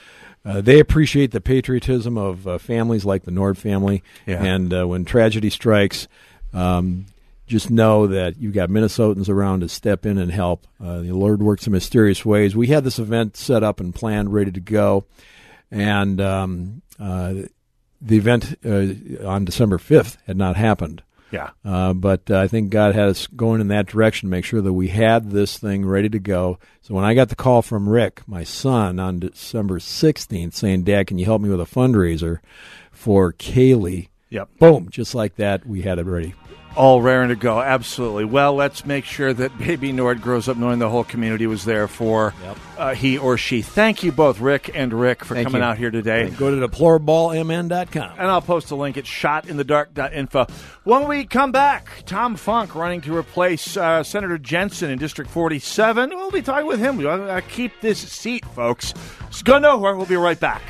uh, they appreciate the patriotism of uh, families like the Nord family. Yeah. And uh, when tragedy strikes, um, just know that you've got Minnesotans around to step in and help. Uh, the Lord works in mysterious ways. We had this event set up and planned, ready to go and um, uh, the event uh, on December 5th had not happened. Yeah. Uh, but uh, I think God had us going in that direction to make sure that we had this thing ready to go. So when I got the call from Rick, my son, on December 16th saying, Dad, can you help me with a fundraiser for Kaylee? Yep. Boom. Just like that, we had it ready. All raring to go. Absolutely. Well, let's make sure that baby Nord grows up knowing the whole community was there for uh, he or she. Thank you both, Rick and Rick, for Thank coming you. out here today. Go to deplorablemn.com. And I'll post a link at shotinthedark.info. When we come back, Tom Funk running to replace uh, Senator Jensen in District 47. We'll be talking with him. To keep this seat, folks. Go nowhere. We'll be right back.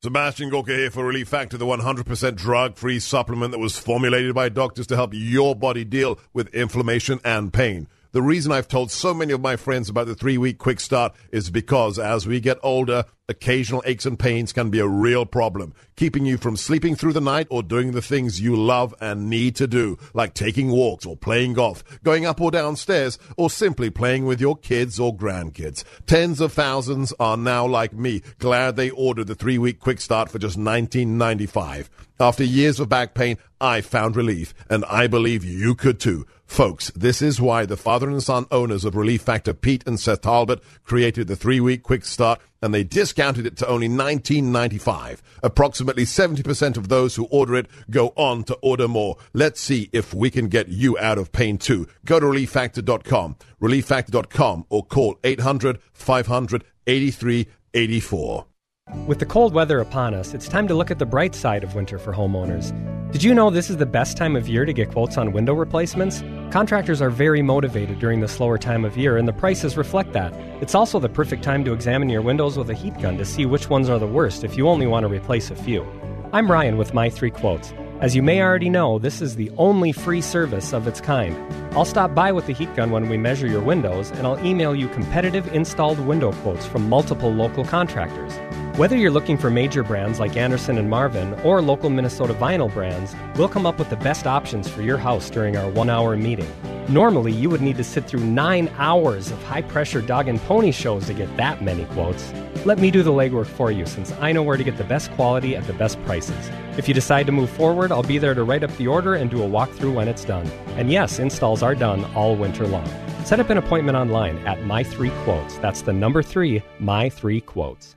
Sebastian Gorka here for Relief Factor, the 100% drug free supplement that was formulated by doctors to help your body deal with inflammation and pain. The reason I've told so many of my friends about the three week quick start is because as we get older, occasional aches and pains can be a real problem, keeping you from sleeping through the night or doing the things you love and need to do, like taking walks or playing golf, going up or downstairs, or simply playing with your kids or grandkids. Tens of thousands are now like me, glad they ordered the three week quick start for just $19.95. After years of back pain, I found relief, and I believe you could too. Folks, this is why the father and son owners of Relief Factor, Pete and Seth Talbot, created the three-week quick start, and they discounted it to only $19.95. Approximately 70% of those who order it go on to order more. Let's see if we can get you out of pain too. Go to relieffactor.com, relieffactor.com, or call 800-500-8384. With the cold weather upon us, it's time to look at the bright side of winter for homeowners. Did you know this is the best time of year to get quotes on window replacements? Contractors are very motivated during the slower time of year, and the prices reflect that. It's also the perfect time to examine your windows with a heat gun to see which ones are the worst if you only want to replace a few. I'm Ryan with My Three Quotes. As you may already know, this is the only free service of its kind. I'll stop by with the heat gun when we measure your windows, and I'll email you competitive installed window quotes from multiple local contractors. Whether you're looking for major brands like Andersen and Marvin or local Minnesota vinyl brands, we'll come up with the best options for your house during our one hour meeting. Normally, you would need to sit through nine hours of high pressure dog and pony shows to get that many quotes. Let me do the legwork for you since I know where to get the best quality at the best prices. If you decide to move forward, I'll be there to write up the order and do a walkthrough when it's done. And yes, installs are done all winter long. Set up an appointment online at My Three Quotes. That's the number three, My Three Quotes.